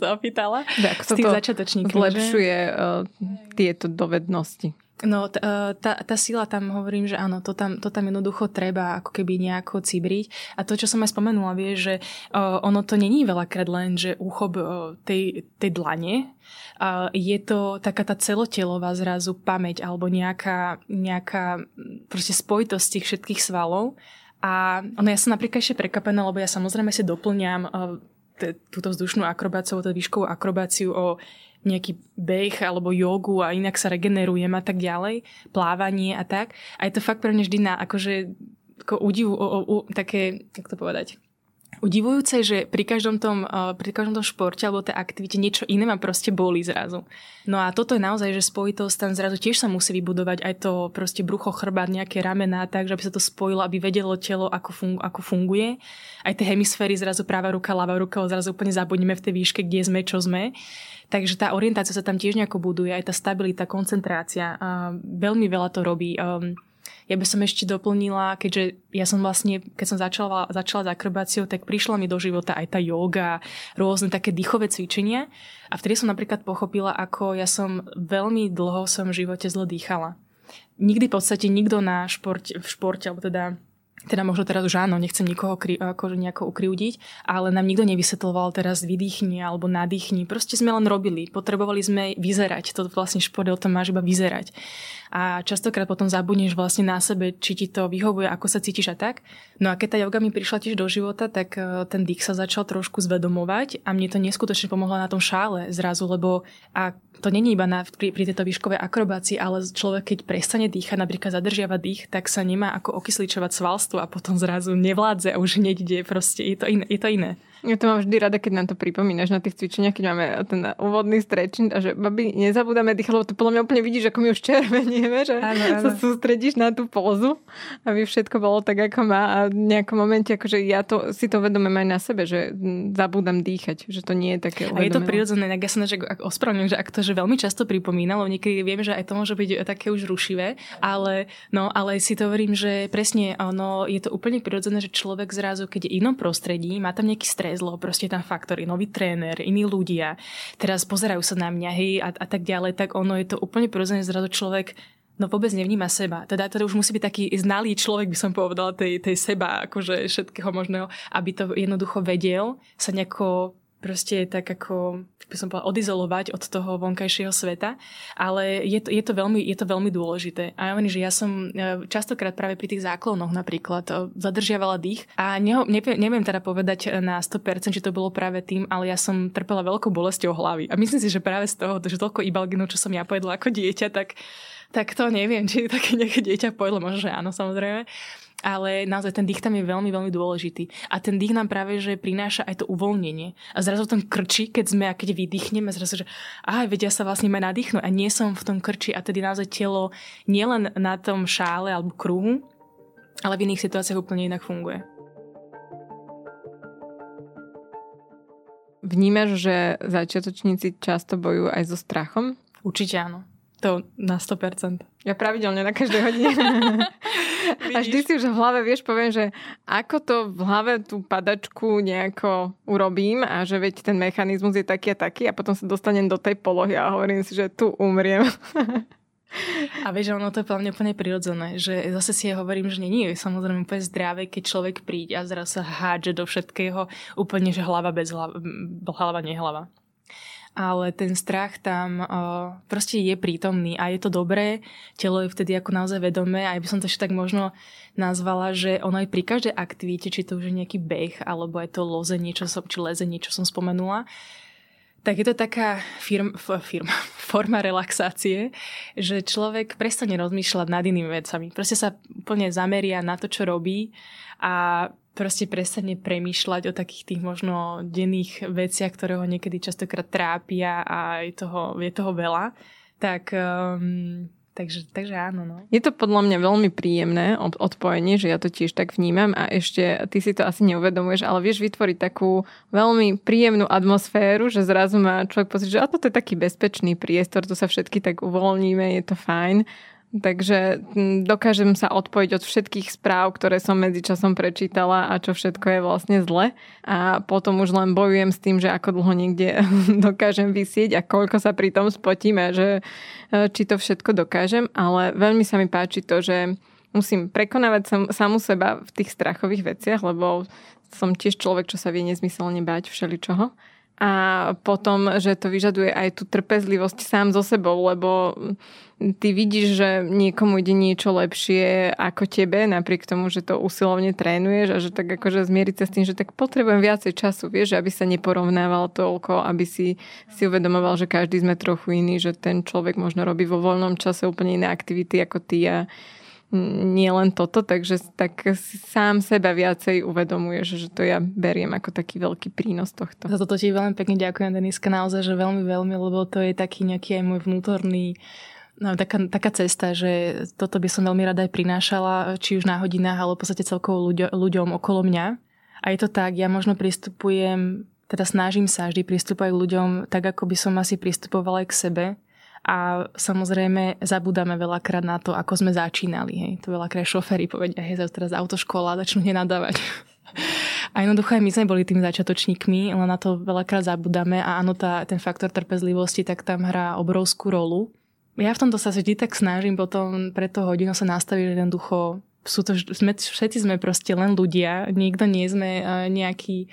opýtala. Tak, z tých začiatočníkov. Zlepšuje uh, tieto dovednosti. No, e, tá, tá sila tam, hovorím, že áno, to tam, to tam jednoducho treba ako keby nejako cibriť. A to, čo som aj spomenula, vie, že uh, ono to není veľakrát len, že úchop uh, tej, tej dlane, uh, je to taká tá celotelová zrazu pamäť alebo nejaká, nejaká proste spojitosť tých všetkých svalov. A ono, ja som napríklad ešte prekapená, lebo ja samozrejme si doplňam uh, túto vzdušnú akrobáciu, tú výškovú akrobáciu o nejaký beh alebo jogu a inak sa regenerujem a tak ďalej, plávanie a tak. A je to fakt pre mňa vždy na akože ako udivu, o, o, o, také, jak to povedať, udivujúce, že pri každom tom, uh, pri každom tom športe alebo tej aktivite niečo iné ma proste boli zrazu. No a toto je naozaj, že spojitosť tam zrazu tiež sa musí vybudovať aj to proste brucho, chrbát, nejaké ramená, tak, aby sa to spojilo, aby vedelo telo, ako, fungu, ako funguje. Aj tie hemisféry, zrazu práva ruka, ľavá ruka, zrazu úplne zabudneme v tej výške, kde sme, čo sme. Takže tá orientácia sa tam tiež nejako buduje, aj tá stabilita, koncentrácia. Veľmi veľa to robí. Um, ja by som ešte doplnila, keďže ja som vlastne, keď som začala, začala s akrobáciou, tak prišla mi do života aj tá yoga, rôzne také dýchové cvičenia. A vtedy som napríklad pochopila, ako ja som veľmi dlho som v živote zle dýchala. Nikdy v podstate nikto na šport, v športe, alebo teda teda možno teraz už áno, nechcem nikoho kri- ako nejako ukriúdiť, ale nám nikto nevysvetloval teraz vydýchni alebo nadýchni. Proste sme len robili. Potrebovali sme vyzerať. To vlastne šport o tom máš iba vyzerať a častokrát potom zabudneš vlastne na sebe, či ti to vyhovuje, ako sa cítiš a tak. No a keď tá joga mi prišla tiež do života, tak e, ten dých sa začal trošku zvedomovať a mne to neskutočne pomohlo na tom šále zrazu, lebo a to není iba na, pri, pri tejto výškovej akrobácii, ale človek, keď prestane dýchať, napríklad zadržiava dých, tak sa nemá ako okysličovať svalstvo a potom zrazu nevládze a už *laughs* hneď ide, proste je to iné. Je to iné. Ja to mám vždy rada, keď nám to pripomínaš na tých cvičeniach, keď máme ten úvodný stretching a že babi, nezabúdame dýchať, lebo to podľa mňa úplne vidíš, ako my už červenieme, že ano, ano. sa sústredíš na tú pózu, aby všetko bolo tak, ako má a v nejakom momente, akože ja to, si to vedomím aj na sebe, že zabúdam dýchať, že to nie je také uvedomé. A je to prirodzené, tak ja sa že ospravedlňujem, že ak to že veľmi často pripomínalo, niekedy viem, že aj to môže byť také už rušivé, ale, no, ale si to verím, že presne ono, je to úplne prirodzené, že človek zrazu, keď je inom prostredí, má tam nejaký stres, trezlo, proste tam faktory, nový tréner, iní ľudia, teraz pozerajú sa na mňa, hej, a, a tak ďalej, tak ono je to úplne prirodzené, zrazu človek no vôbec nevníma seba. Teda, teda už musí byť taký znalý človek, by som povedala, tej, tej seba, akože všetkého možného, aby to jednoducho vedel sa nejako proste tak ako, by som povedala, odizolovať od toho vonkajšieho sveta, ale je to, je to, veľmi, je to veľmi dôležité. A ja že ja som e, častokrát práve pri tých záklonoch napríklad e, zadržiavala dých a neho, neviem, teda povedať na 100%, či to bolo práve tým, ale ja som trpela veľkou bolesťou hlavy. A myslím si, že práve z toho, že toľko ibalginu, čo som ja pojedla ako dieťa, tak tak to neviem, či také nejaké dieťa pojedlo, možno, že áno, samozrejme ale naozaj ten dých tam je veľmi, veľmi dôležitý. A ten dých nám práve, že prináša aj to uvoľnenie. A zrazu v tom krči, keď sme a keď vydýchneme, zrazu, že aj vedia sa vlastne ma nadýchnuť a nie som v tom krči a tedy naozaj telo nielen na tom šále alebo kruhu, ale v iných situáciách úplne inak funguje. Vnímaš, že začiatočníci často bojujú aj so strachom? Určite áno. To na 100%. Ja pravidelne na každej hodine. *laughs* A vždy si už v hlave, vieš, poviem, že ako to v hlave tú padačku nejako urobím a že veď ten mechanizmus je taký a taký a potom sa dostanem do tej polohy a hovorím si, že tu umriem. *laughs* A vieš, ono to je plne úplne prirodzené, že zase si ja hovorím, že nie je samozrejme úplne zdravé, keď človek príde a zrazu sa hádže do všetkého úplne, že hlava bez hlava, hlava nehlava ale ten strach tam uh, proste je prítomný a je to dobré. Telo je vtedy ako naozaj vedomé a ja by som to ešte tak možno nazvala, že ono aj pri každej aktivite, či to už je nejaký beh, alebo je to lozenie, čo som, či lezenie, čo som spomenula, tak je to taká firma, firma, *laughs* forma relaxácie, že človek prestane rozmýšľať nad inými vecami. Proste sa úplne zameria na to, čo robí a proste prestane premýšľať o takých tých možno denných veciach, ktoré ho niekedy častokrát trápia a je toho, je toho veľa, tak um, Takže, takže áno. No. Je to podľa mňa veľmi príjemné odpojenie, že ja to tiež tak vnímam a ešte ty si to asi neuvedomuješ, ale vieš vytvoriť takú veľmi príjemnú atmosféru, že zrazu má človek pocit, že a toto je taký bezpečný priestor, tu sa všetky tak uvoľníme, je to fajn. Takže hm, dokážem sa odpojiť od všetkých správ, ktoré som medzičasom prečítala a čo všetko je vlastne zle. A potom už len bojujem s tým, že ako dlho niekde *laughs* dokážem vysieť a koľko sa pri tom spotíme, že e, či to všetko dokážem. Ale veľmi sa mi páči to, že musím prekonávať sam, samu seba v tých strachových veciach, lebo som tiež človek, čo sa vie nezmyselne báť všeličoho a potom, že to vyžaduje aj tú trpezlivosť sám so sebou, lebo ty vidíš, že niekomu ide niečo lepšie ako tebe, napriek tomu, že to usilovne trénuješ a že tak akože zmieriť sa s tým, že tak potrebujem viacej času, vieš, aby sa neporovnával toľko, aby si si uvedomoval, že každý sme trochu iný, že ten človek možno robí vo voľnom čase úplne iné aktivity ako ty a nie len toto, takže tak sám seba viacej uvedomuješ, že to ja beriem ako taký veľký prínos tohto. Za toto ti veľmi pekne ďakujem, Deniska, naozaj, že veľmi, veľmi, lebo to je taký nejaký aj môj vnútorný No, taká, taká cesta, že toto by som veľmi rada aj prinášala, či už na hodinách, ale v podstate celkovo ľuďo, ľuďom okolo mňa. A je to tak, ja možno pristupujem, teda snažím sa vždy pristupovať k ľuďom tak, ako by som asi pristupovala aj k sebe a samozrejme zabúdame veľakrát na to, ako sme začínali. Hej. To veľakrát šoféry povedia, hej, teraz autoškola, začnú nenadávať. *laughs* A jednoducho aj my sme boli tými začiatočníkmi, len na to veľakrát zabudáme a áno, tá, ten faktor trpezlivosti tak tam hrá obrovskú rolu. Ja v tomto sa vždy tak snažím potom pre to hodinu sa nastaviť jednoducho sú to, sme, všetci sme proste len ľudia, nikto nie sme nejaký,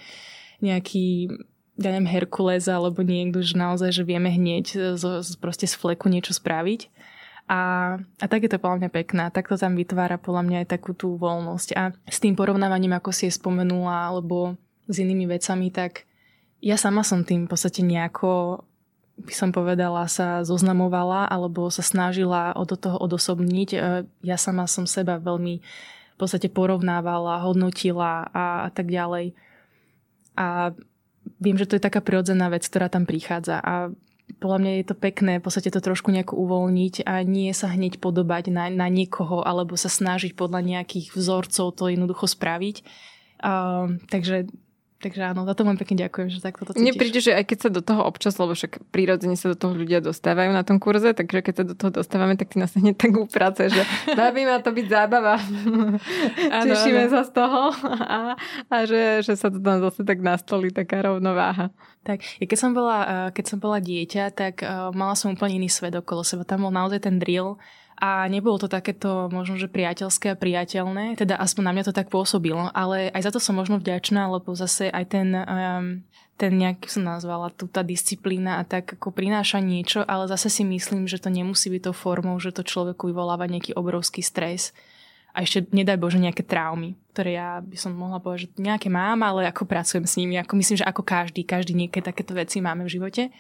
nejaký ja neviem, Herkules alebo niekto, že naozaj, že vieme hneď z, z, proste z fleku niečo spraviť. A, a tak je to podľa mňa pekné. Tak to tam vytvára podľa mňa aj takú tú voľnosť. A s tým porovnávaním, ako si je spomenula, alebo s inými vecami, tak ja sama som tým v podstate nejako by som povedala, sa zoznamovala alebo sa snažila od toho odosobniť. E, ja sama som seba veľmi v podstate porovnávala, hodnotila a, a tak ďalej. A viem, že to je taká prirodzená vec, ktorá tam prichádza a podľa mňa je to pekné v podstate to trošku nejako uvoľniť a nie sa hneď podobať na, na niekoho alebo sa snažiť podľa nejakých vzorcov to jednoducho spraviť. Uh, takže Takže áno, za to vám pekne ďakujem, že takto to cítiš. Mne príde, že aj keď sa do toho občas, lebo však prírodzene sa do toho ľudia dostávajú na tom kurze, takže keď sa do toho dostávame, tak ty nás hneď tak uprace, že *laughs* baví ma to byť zábava. Ano, Tešíme ano. sa z toho a, a že, že sa to tam zase tak nastolí, taká rovnováha. Tak, ja keď som bola, eh, keď som bola dieťa, tak uh, mala som úplne iný svet okolo seba. Tam bol naozaj ten drill, a nebolo to takéto možno, že priateľské a priateľné, teda aspoň na mňa to tak pôsobilo, ale aj za to som možno vďačná, lebo zase aj ten, um, ten nejak som nazvala, tú tá disciplína a tak ako prináša niečo, ale zase si myslím, že to nemusí byť tou formou, že to človeku vyvoláva nejaký obrovský stres a ešte nedaj Bože nejaké traumy, ktoré ja by som mohla povedať, že nejaké mám, ale ako pracujem s nimi, ako myslím, že ako každý, každý niekedy takéto veci máme v živote.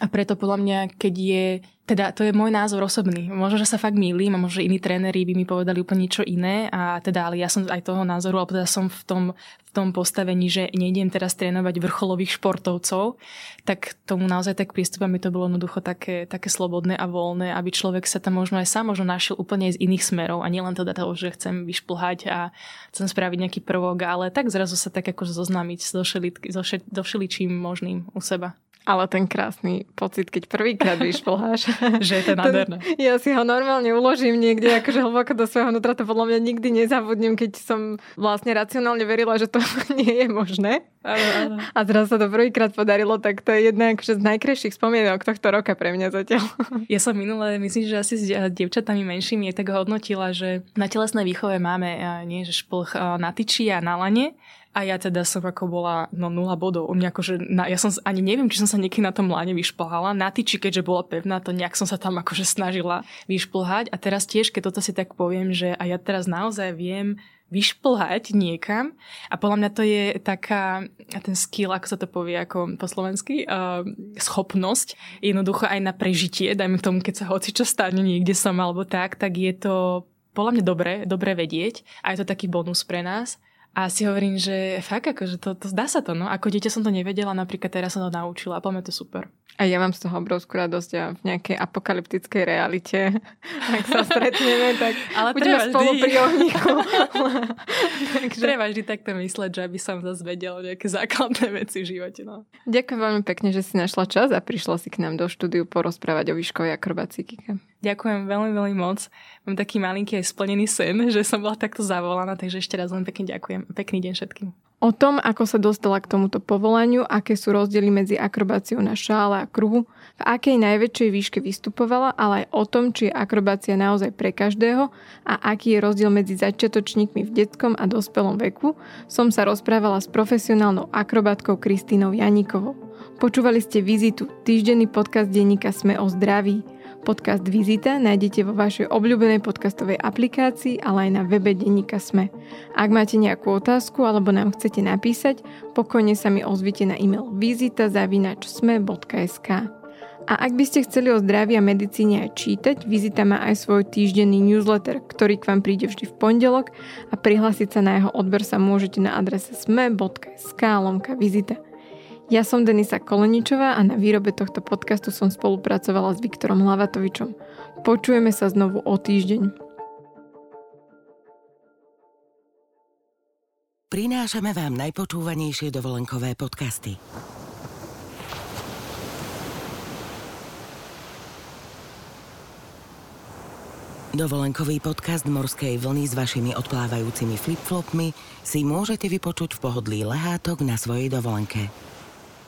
A preto podľa mňa, keď je, teda to je môj názor osobný, možno, že sa fakt mýlim a možno, že iní tréneri by mi povedali úplne niečo iné a teda, ale ja som aj toho názoru, alebo teda som v tom, v tom postavení, že nejdem teraz trénovať vrcholových športovcov, tak tomu naozaj tak prístupom mi to bolo jednoducho také, také slobodné a voľné, aby človek sa tam možno aj sám možno našiel úplne z iných smerov a nielen teda toho, že chcem vyšplhať a chcem spraviť nejaký prvok, ale tak zrazu sa tak akože zoznámiť so, všeličím možným u seba. Ale ten krásny pocit, keď prvýkrát vyšplháš. *laughs* že je to nádherné. Ja si ho normálne uložím niekde akože hlboko do svojho vnútra. To podľa mňa nikdy nezabudnem, keď som vlastne racionálne verila, že to *laughs* nie je možné. Áno, áno. A zrazu sa to prvýkrát podarilo, tak to je jedna akože z najkrajších spomienok tohto roka pre mňa zatiaľ. *laughs* Ja som minule, myslím, že asi s dievčatami menšími je tak hodnotila, že na telesnej výchove máme nie, že šplch na tyči a na lane a ja teda som ako bola no nula bodov. U mňa akože, na, ja som ani neviem, či som sa niekedy na tom láne vyšplhala. Na tyči, keďže bola pevná, to nejak som sa tam akože snažila vyšplhať. A teraz tiež, keď toto si tak poviem, že a ja teraz naozaj viem vyšplhať niekam a podľa mňa to je taká, ten skill, ako sa to povie ako po slovensky, uh, schopnosť jednoducho aj na prežitie, dajme tomu, keď sa hoci čo stane niekde som alebo tak, tak je to podľa mňa dobre, dobre vedieť a je to taký bonus pre nás. A si hovorím, že fakt, akože to, to dá sa to, no. Ako dieťa som to nevedela, napríklad teraz som to naučila a poďme to super. A ja mám z toho obrovskú radosť a v nejakej apokalyptickej realite, *laughs* ak sa stretneme, tak Ale budeme spolu pri ohníku. *laughs* Takže... Treba vždy takto mysleť, že aby som zase vedela nejaké základné veci v živote. No. Ďakujem veľmi pekne, že si našla čas a prišla si k nám do štúdiu porozprávať o výškovej akrobacii. Ďakujem veľmi, veľmi moc. Mám taký malinký aj splnený sen, že som bola takto zavolaná, takže ešte raz len pekne ďakujem. Pekný deň všetkým. O tom, ako sa dostala k tomuto povolaniu, aké sú rozdiely medzi akrobáciou na šále a kruhu, v akej najväčšej výške vystupovala, ale aj o tom, či je akrobácia naozaj pre každého a aký je rozdiel medzi začiatočníkmi v detskom a dospelom veku, som sa rozprávala s profesionálnou akrobátkou Kristínou Janíkovou. Počúvali ste Vizitu, týždenný podcast denníka Sme o zdraví. Podcast Vizita nájdete vo vašej obľúbenej podcastovej aplikácii, ale aj na webe Denníka Sme. Ak máte nejakú otázku alebo nám chcete napísať, pokojne sa mi ozvite na e-mail vizita.sme.sk. A ak by ste chceli o zdraví a medicíne aj čítať, Vizita má aj svoj týždenný newsletter, ktorý k vám príde vždy v pondelok a prihlásiť sa na jeho odber sa môžete na adrese sme.sk lomka vizita. Ja som Denisa Koleničová a na výrobe tohto podcastu som spolupracovala s Viktorom Hlavatovičom. Počujeme sa znovu o týždeň. Prinášame vám najpočúvanejšie dovolenkové podcasty. Dovolenkový podcast Morskej vlny s vašimi odplávajúcimi flipflopmi si môžete vypočuť v pohodlí lehátok na svojej dovolenke.